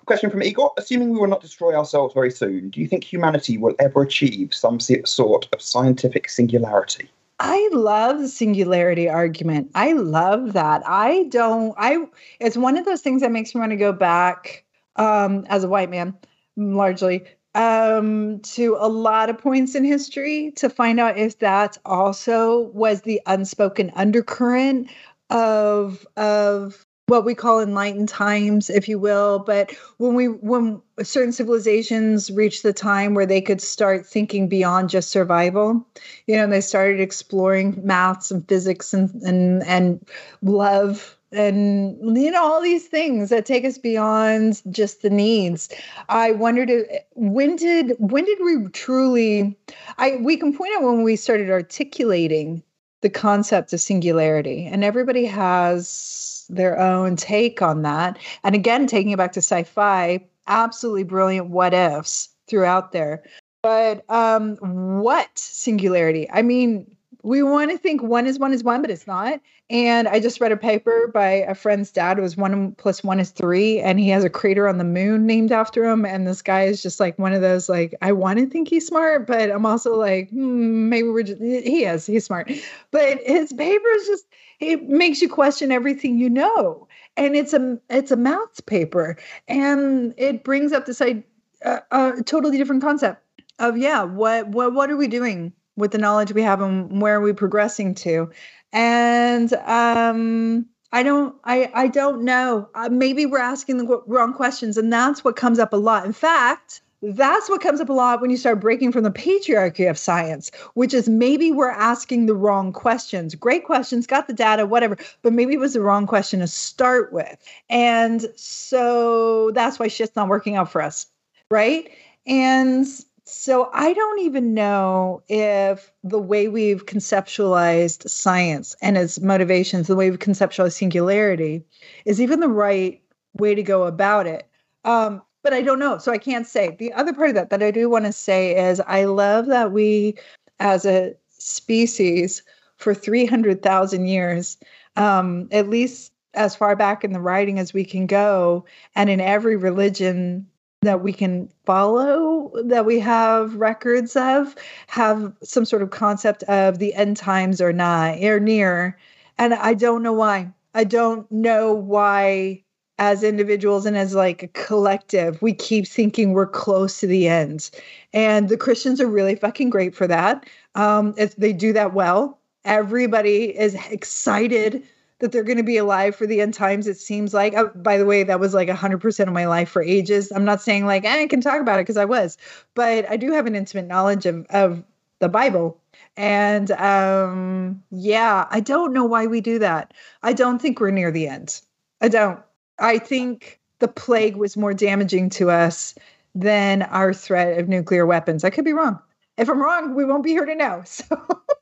question from Igor: Assuming we will not destroy ourselves very soon, do you think humanity will ever achieve some sort of scientific singularity? I love the singularity argument. I love that. I don't. I. It's one of those things that makes me want to go back um, as a white man, largely um, to a lot of points in history to find out if that also was the unspoken undercurrent of of what we call enlightened times if you will. But when we when certain civilizations reached the time where they could start thinking beyond just survival you know they started exploring maths and physics and and and love and you know all these things that take us beyond just the needs. I wondered when did when did we truly i we can point out when we started articulating the concept of singularity and everybody has their own take on that. And again taking it back to sci-fi absolutely brilliant what ifs throughout there. But um what singularity? I mean we want to think one is one is one, but it's not. And I just read a paper by a friend's dad. It was one plus one is three, and he has a crater on the moon named after him. And this guy is just like one of those like I want to think he's smart, but I'm also like hmm, maybe we're just he is he's smart. But his paper is just it makes you question everything you know, and it's a it's a maths paper, and it brings up this a, uh, a totally different concept of yeah what what what are we doing with the knowledge we have and where are we progressing to and um i don't i i don't know uh, maybe we're asking the wrong questions and that's what comes up a lot in fact that's what comes up a lot when you start breaking from the patriarchy of science, which is maybe we're asking the wrong questions. Great questions, got the data, whatever, but maybe it was the wrong question to start with. And so that's why shit's not working out for us, right? And so I don't even know if the way we've conceptualized science and its motivations, the way we've conceptualized singularity, is even the right way to go about it. Um, but I don't know. So I can't say. The other part of that that I do want to say is I love that we, as a species, for 300,000 years, um, at least as far back in the writing as we can go, and in every religion that we can follow that we have records of have some sort of concept of the end times or not or near. And i don't know why. I don't know why as individuals and as like a collective we keep thinking we're close to the end. And the christians are really fucking great for that. Um they do that well. Everybody is excited that they're going to be alive for the end times it seems like uh, by the way that was like 100% of my life for ages i'm not saying like eh, i can talk about it because i was but i do have an intimate knowledge of, of the bible and um yeah i don't know why we do that i don't think we're near the end i don't i think the plague was more damaging to us than our threat of nuclear weapons. I could be wrong. If I'm wrong, we won't be here to know. So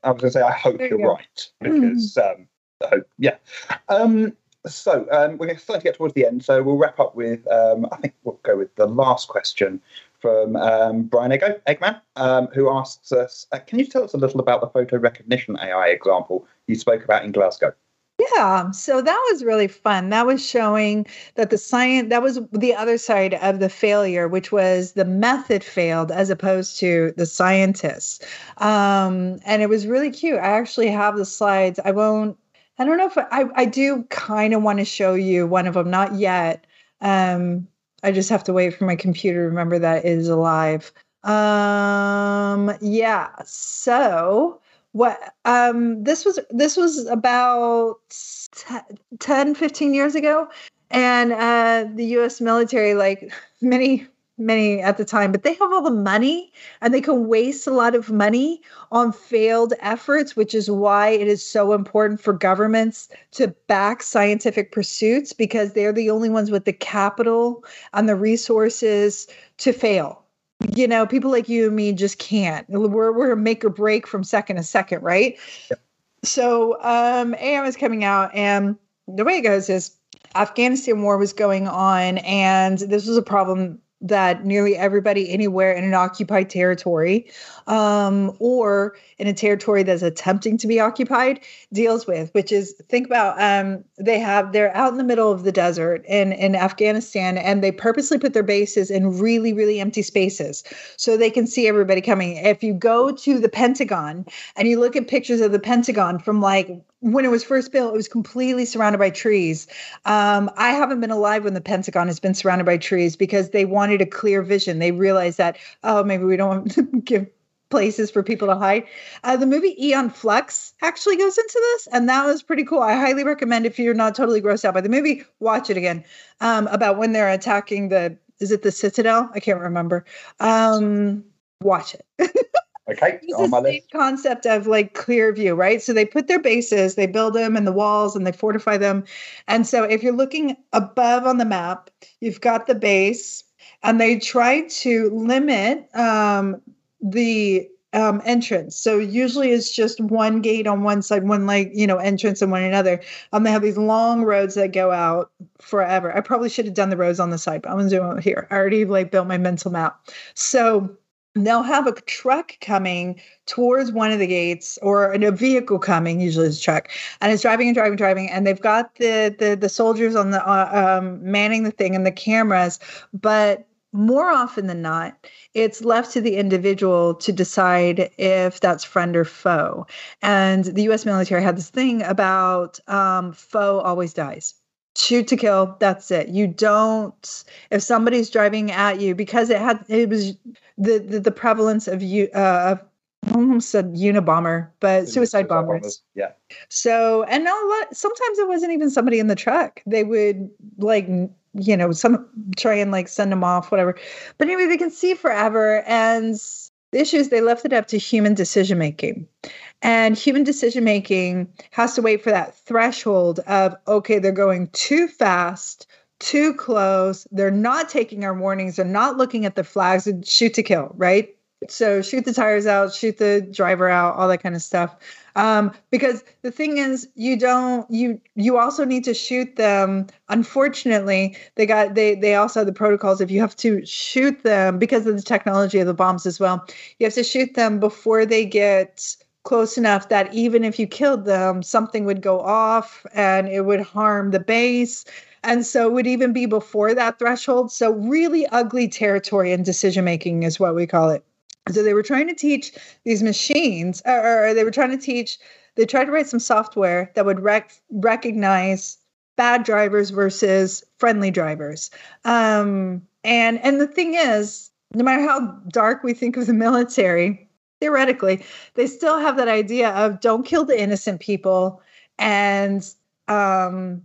I was going to say, I hope There you you're go. right because, um, Hope, yeah. Um, so um, we're starting to get towards the end, so we'll wrap up with. Um, I think we'll go with the last question from um, Brian Ego, Eggman, um, who asks us, uh, "Can you tell us a little about the photo recognition AI example you spoke about in Glasgow?" Yeah, so that was really fun. That was showing that the science, that was the other side of the failure, which was the method failed as opposed to the scientists. Um, and it was really cute. I actually have the slides. I won't, I don't know if I, I do kind of want to show you one of them, not yet. Um, I just have to wait for my computer to remember that it is alive. Um, yeah, so what um this was this was about t- 10 15 years ago and uh the US military like many many at the time but they have all the money and they can waste a lot of money on failed efforts which is why it is so important for governments to back scientific pursuits because they're the only ones with the capital and the resources to fail you know, people like you and me just can't. We're we're a make or break from second to second, right? Yep. So um AM is coming out and the way it goes is Afghanistan war was going on and this was a problem that nearly everybody anywhere in an occupied territory um, or in a territory that's attempting to be occupied deals with which is think about um, they have they're out in the middle of the desert in in afghanistan and they purposely put their bases in really really empty spaces so they can see everybody coming. If you go to the pentagon and you look at pictures of the pentagon from like when it was first built, it was completely surrounded by trees. Um, I haven't been alive when the Pentagon has been surrounded by trees because they wanted a clear vision. They realized that, oh, maybe we don't give places for people to hide. Uh, the movie Aeon Flux actually goes into this, and that was pretty cool. I highly recommend if you're not totally grossed out by the movie, watch it again um, about when they're attacking the, is it the Citadel? I can't remember. Um, watch it. Okay, on my the concept of like clear view, right? So they put their bases, they build them and the walls and they fortify them. And so if you're looking above on the map, you've got the base and they try to limit um, the um, entrance. So usually it's just one gate on one side, one like, you know, entrance and one another. Um, they have these long roads that go out forever. I probably should have done the roads on the side, but I'm gonna do it here. I already like built my mental map. So they'll have a truck coming towards one of the gates or a vehicle coming usually it's a truck and it's driving and driving and driving and they've got the the, the soldiers on the uh, um, manning the thing and the cameras but more often than not it's left to the individual to decide if that's friend or foe. And the us military had this thing about um, foe always dies. Shoot to kill that's it. You don't if somebody's driving at you because it had it was the the, the prevalence of you uh I almost said unabomber but suicide bombers. Yeah. so and a lot sometimes it wasn't even somebody in the truck. They would like you know some try and like send them off whatever. But anyway they can see forever and the issue is they left it up to human decision making and human decision making has to wait for that threshold of, okay, they're going too fast, too close. They're not taking our warnings. They're not looking at the flags and shoot to kill, right? So shoot the tires out, shoot the driver out, all that kind of stuff. Um, because the thing is, you don't you you also need to shoot them. Unfortunately, they got they they also have the protocols. If you have to shoot them because of the technology of the bombs as well, you have to shoot them before they get close enough that even if you killed them, something would go off and it would harm the base. And so would even be before that threshold. So, really ugly territory and decision making is what we call it. So, they were trying to teach these machines, or, they were trying to teach, they tried to write some software that would rec- recognize bad drivers versus friendly drivers. Um, and and the thing is, no matter how dark we think of the military, theoretically, they still have that idea of don't kill the innocent people, and um,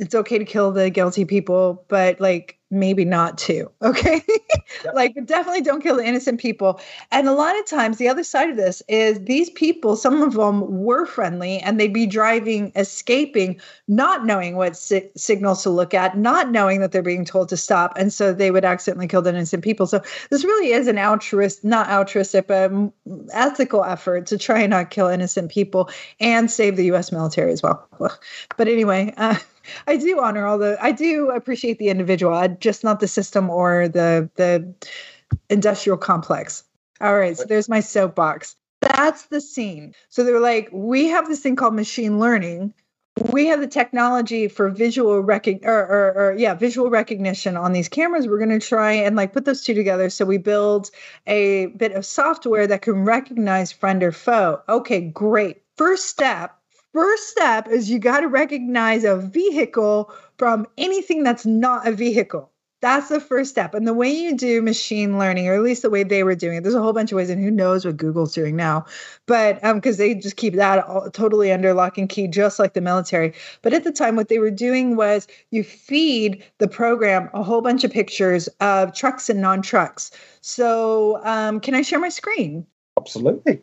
it's okay to kill the guilty people, but like maybe not to. Okay. Yep. like definitely don't kill the innocent people. And a lot of times the other side of this is these people, some of them were friendly and they'd be driving, escaping, not knowing what si- signals to look at, not knowing that they're being told to stop. And so they would accidentally kill the innocent people. So this really is an altruist, not altruistic, but ethical effort to try and not kill innocent people and save the US military as well. But anyway, uh, I do honor all the. I do appreciate the individual, just not the system or the the industrial complex. All right, so there's my soapbox. That's the scene. So they're like, we have this thing called machine learning. We have the technology for visual recognition, or, or, or, yeah, visual recognition on these cameras. We're going to try and like put those two together. So we build a bit of software that can recognize friend or foe. Okay, great. First step first step is you got to recognize a vehicle from anything that's not a vehicle. That's the first step. And the way you do machine learning, or at least the way they were doing it, there's a whole bunch of ways, and who knows what Google's doing now. But um, because they just keep that all, totally under lock and key, just like the military. But at the time, what they were doing was you feed the program a whole bunch of pictures of trucks and non-trucks. So um, can I share my screen? Absolutely.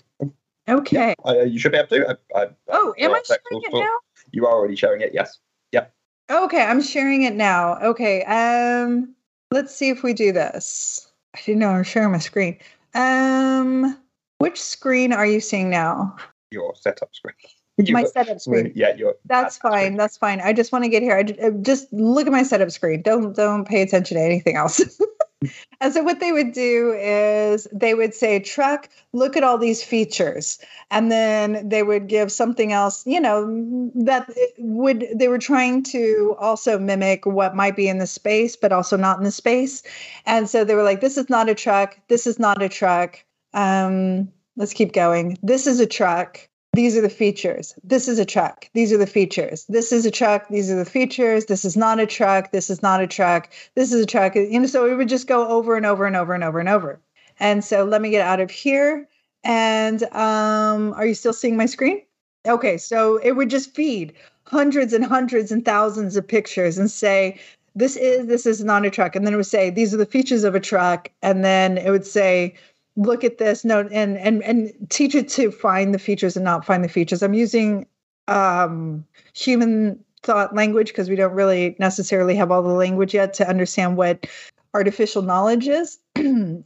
Okay. Yeah, uh, you should be able to. I, I, oh, am I sharing it now? You are already sharing it. Yes. Yep. Okay, I'm sharing it now. Okay. Um, let's see if we do this. I didn't know I'm sharing my screen. Um, which screen are you seeing now? Your setup screen. my setup screen. Yeah, your. That's fine. Screen. That's fine. I just want to get here. I just look at my setup screen. Don't don't pay attention to anything else. and so what they would do is they would say, truck, look at all these features. And then they would give something else, you know, that would, they were trying to also mimic what might be in the space, but also not in the space. And so they were like, this is not a truck. This is not a truck. Um, let's keep going. This is a truck these are the features. This is a truck. These are the features. This is a truck. These are the features. This is not a truck. This is not a truck. This is a truck. You know, so it would just go over and over and over and over and over. And so let me get out of here. And um, are you still seeing my screen? Okay, so it would just feed hundreds and hundreds and thousands of pictures and say, this is this is not a truck. And then it would say, these are the features of a truck. And then it would say, look at this note and and and teach it to find the features and not find the features. I'm using um human thought language because we don't really necessarily have all the language yet to understand what artificial knowledge is.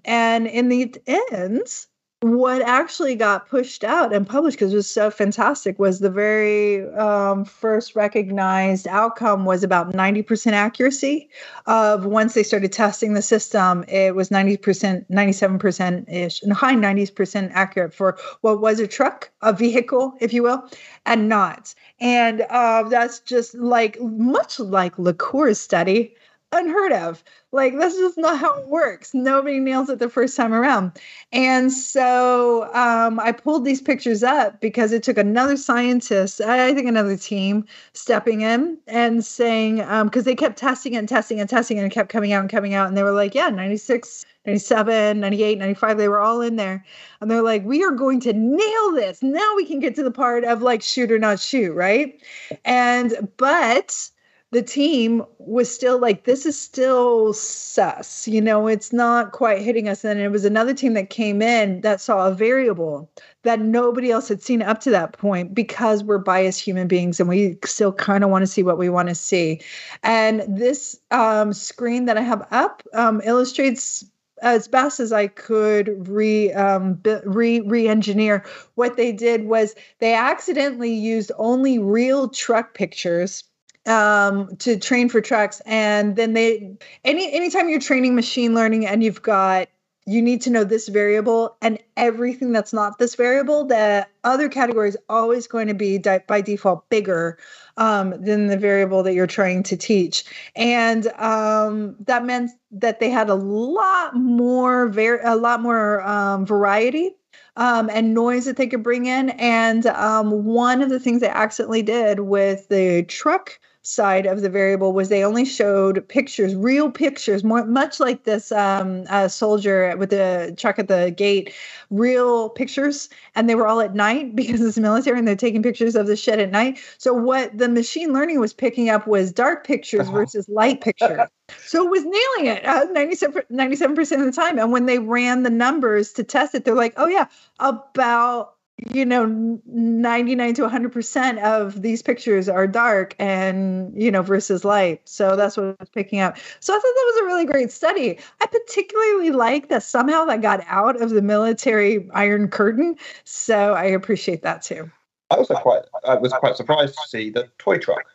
And in the ends what actually got pushed out and published because it was so fantastic was the very um, first recognized outcome was about 90% accuracy of once they started testing the system it was 90% 97% ish and high 90% accurate for what was a truck a vehicle if you will and not. And uh, that's just like much like LaCour's study unheard of. Like this is not how it works. Nobody nails it the first time around. And so um, I pulled these pictures up because it took another scientist, I think another team, stepping in and saying because um, they kept testing and testing and testing and it kept coming out and coming out, and they were like, yeah, ninety six. 97, 98, 95, they were all in there. And they're like, we are going to nail this. Now we can get to the part of like shoot or not shoot, right? And, but the team was still like, this is still sus. You know, it's not quite hitting us. And it was another team that came in that saw a variable that nobody else had seen up to that point because we're biased human beings and we still kind of want to see what we want to see. And this um, screen that I have up um, illustrates as best as I could re um, re re-engineer. What they did was they accidentally used only real truck pictures um, to train for trucks, and then they any anytime you're training machine learning and you've got you need to know this variable and everything that's not this variable the other category is always going to be di- by default bigger um, than the variable that you're trying to teach. And um, that meant that they had a lot more var- a lot more um, variety um, and noise that they could bring in. And um, one of the things they accidentally did with the truck side of the variable was they only showed pictures, real pictures, more much like this um, uh, soldier with the truck at the gate, real pictures, and they were all at night because it's military and they're taking pictures of the shed at night. So what the machine learning was picking up was dark pictures uh-huh. versus light pictures. so it was nailing it uh, 97 percent of the time. And when they ran the numbers to test it, they're like, oh yeah, about you know 99 to 100% of these pictures are dark and you know versus light. So that's what i was picking up. So i thought that was a really great study. I particularly like that somehow that got out of the military iron curtain. So i appreciate that too. I also quite i was quite surprised to see the toy truck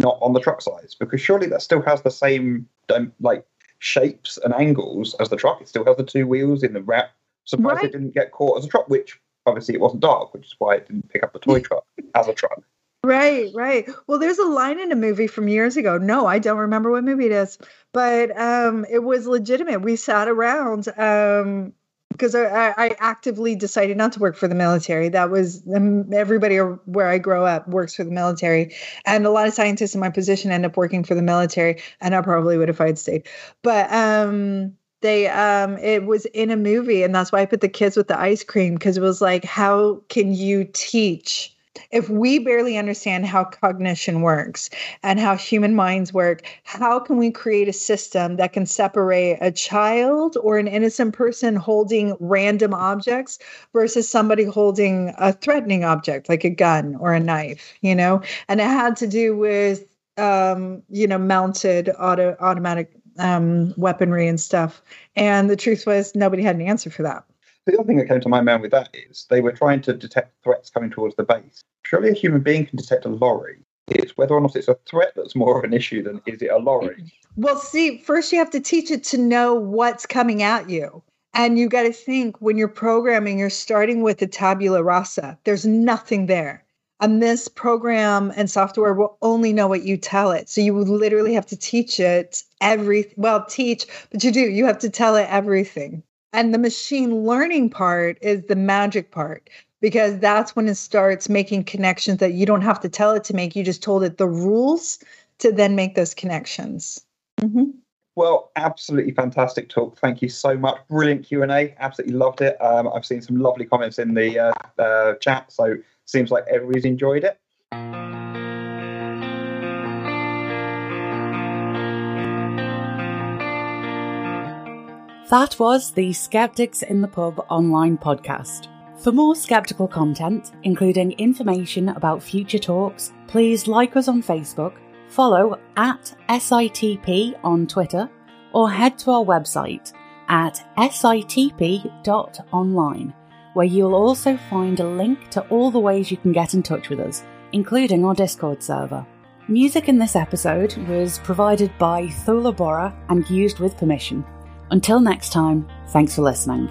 not on the truck size because surely that still has the same um, like shapes and angles as the truck. It still has the two wheels in the wrap. Surprised right. it didn't get caught as a truck which obviously it wasn't dark, which is why it didn't pick up the toy truck as a truck. Right, right. Well, there's a line in a movie from years ago. No, I don't remember what movie it is, but um, it was legitimate. We sat around um, because I, I, actively decided not to work for the military. That was um, everybody where I grow up works for the military, and a lot of scientists in my position end up working for the military, and I probably would if I'd stayed. But um, they um it was in a movie and that's why i put the kids with the ice cream because it was like how can you teach? If we barely understand how cognition works and how human minds work how can we create a system that can separate a child or an innocent person holding random objects versus somebody holding a threatening object like a gun or a knife you know? And it had to do with um, you know mounted auto automatic um, weaponry and stuff. And the truth was, nobody had an answer for that. The other thing that came to my mind with that is they were trying to detect threats coming towards the base. Surely a human being can detect a lorry. It's whether or not it's a threat that's more of an issue than is it a lorry. Well, see, first you have to teach it to know what's coming at you. And you got to think when you're programming, you're starting with a tabula rasa. There's nothing there. And this program and software will only know what you tell it. So you literally have to teach it every well, teach, but you do, you have to tell it everything. And the machine learning part is the magic part because that's when it starts making connections that you don't have to tell it to make. You just told it the rules to then make those connections. Mm-hmm. Well, absolutely fantastic talk. Thank you so much. Brilliant Q and A. Absolutely loved it. Um, I've seen some lovely comments in the uh, uh, chat, so seems like everybody's enjoyed it. That was the Skeptics in the Pub online podcast. For more skeptical content, including information about future talks, please like us on Facebook, follow at SITP on Twitter, or head to our website at sitp.online where you'll also find a link to all the ways you can get in touch with us, including our Discord server. Music in this episode was provided by Thula Borah and used with permission. Until next time, thanks for listening.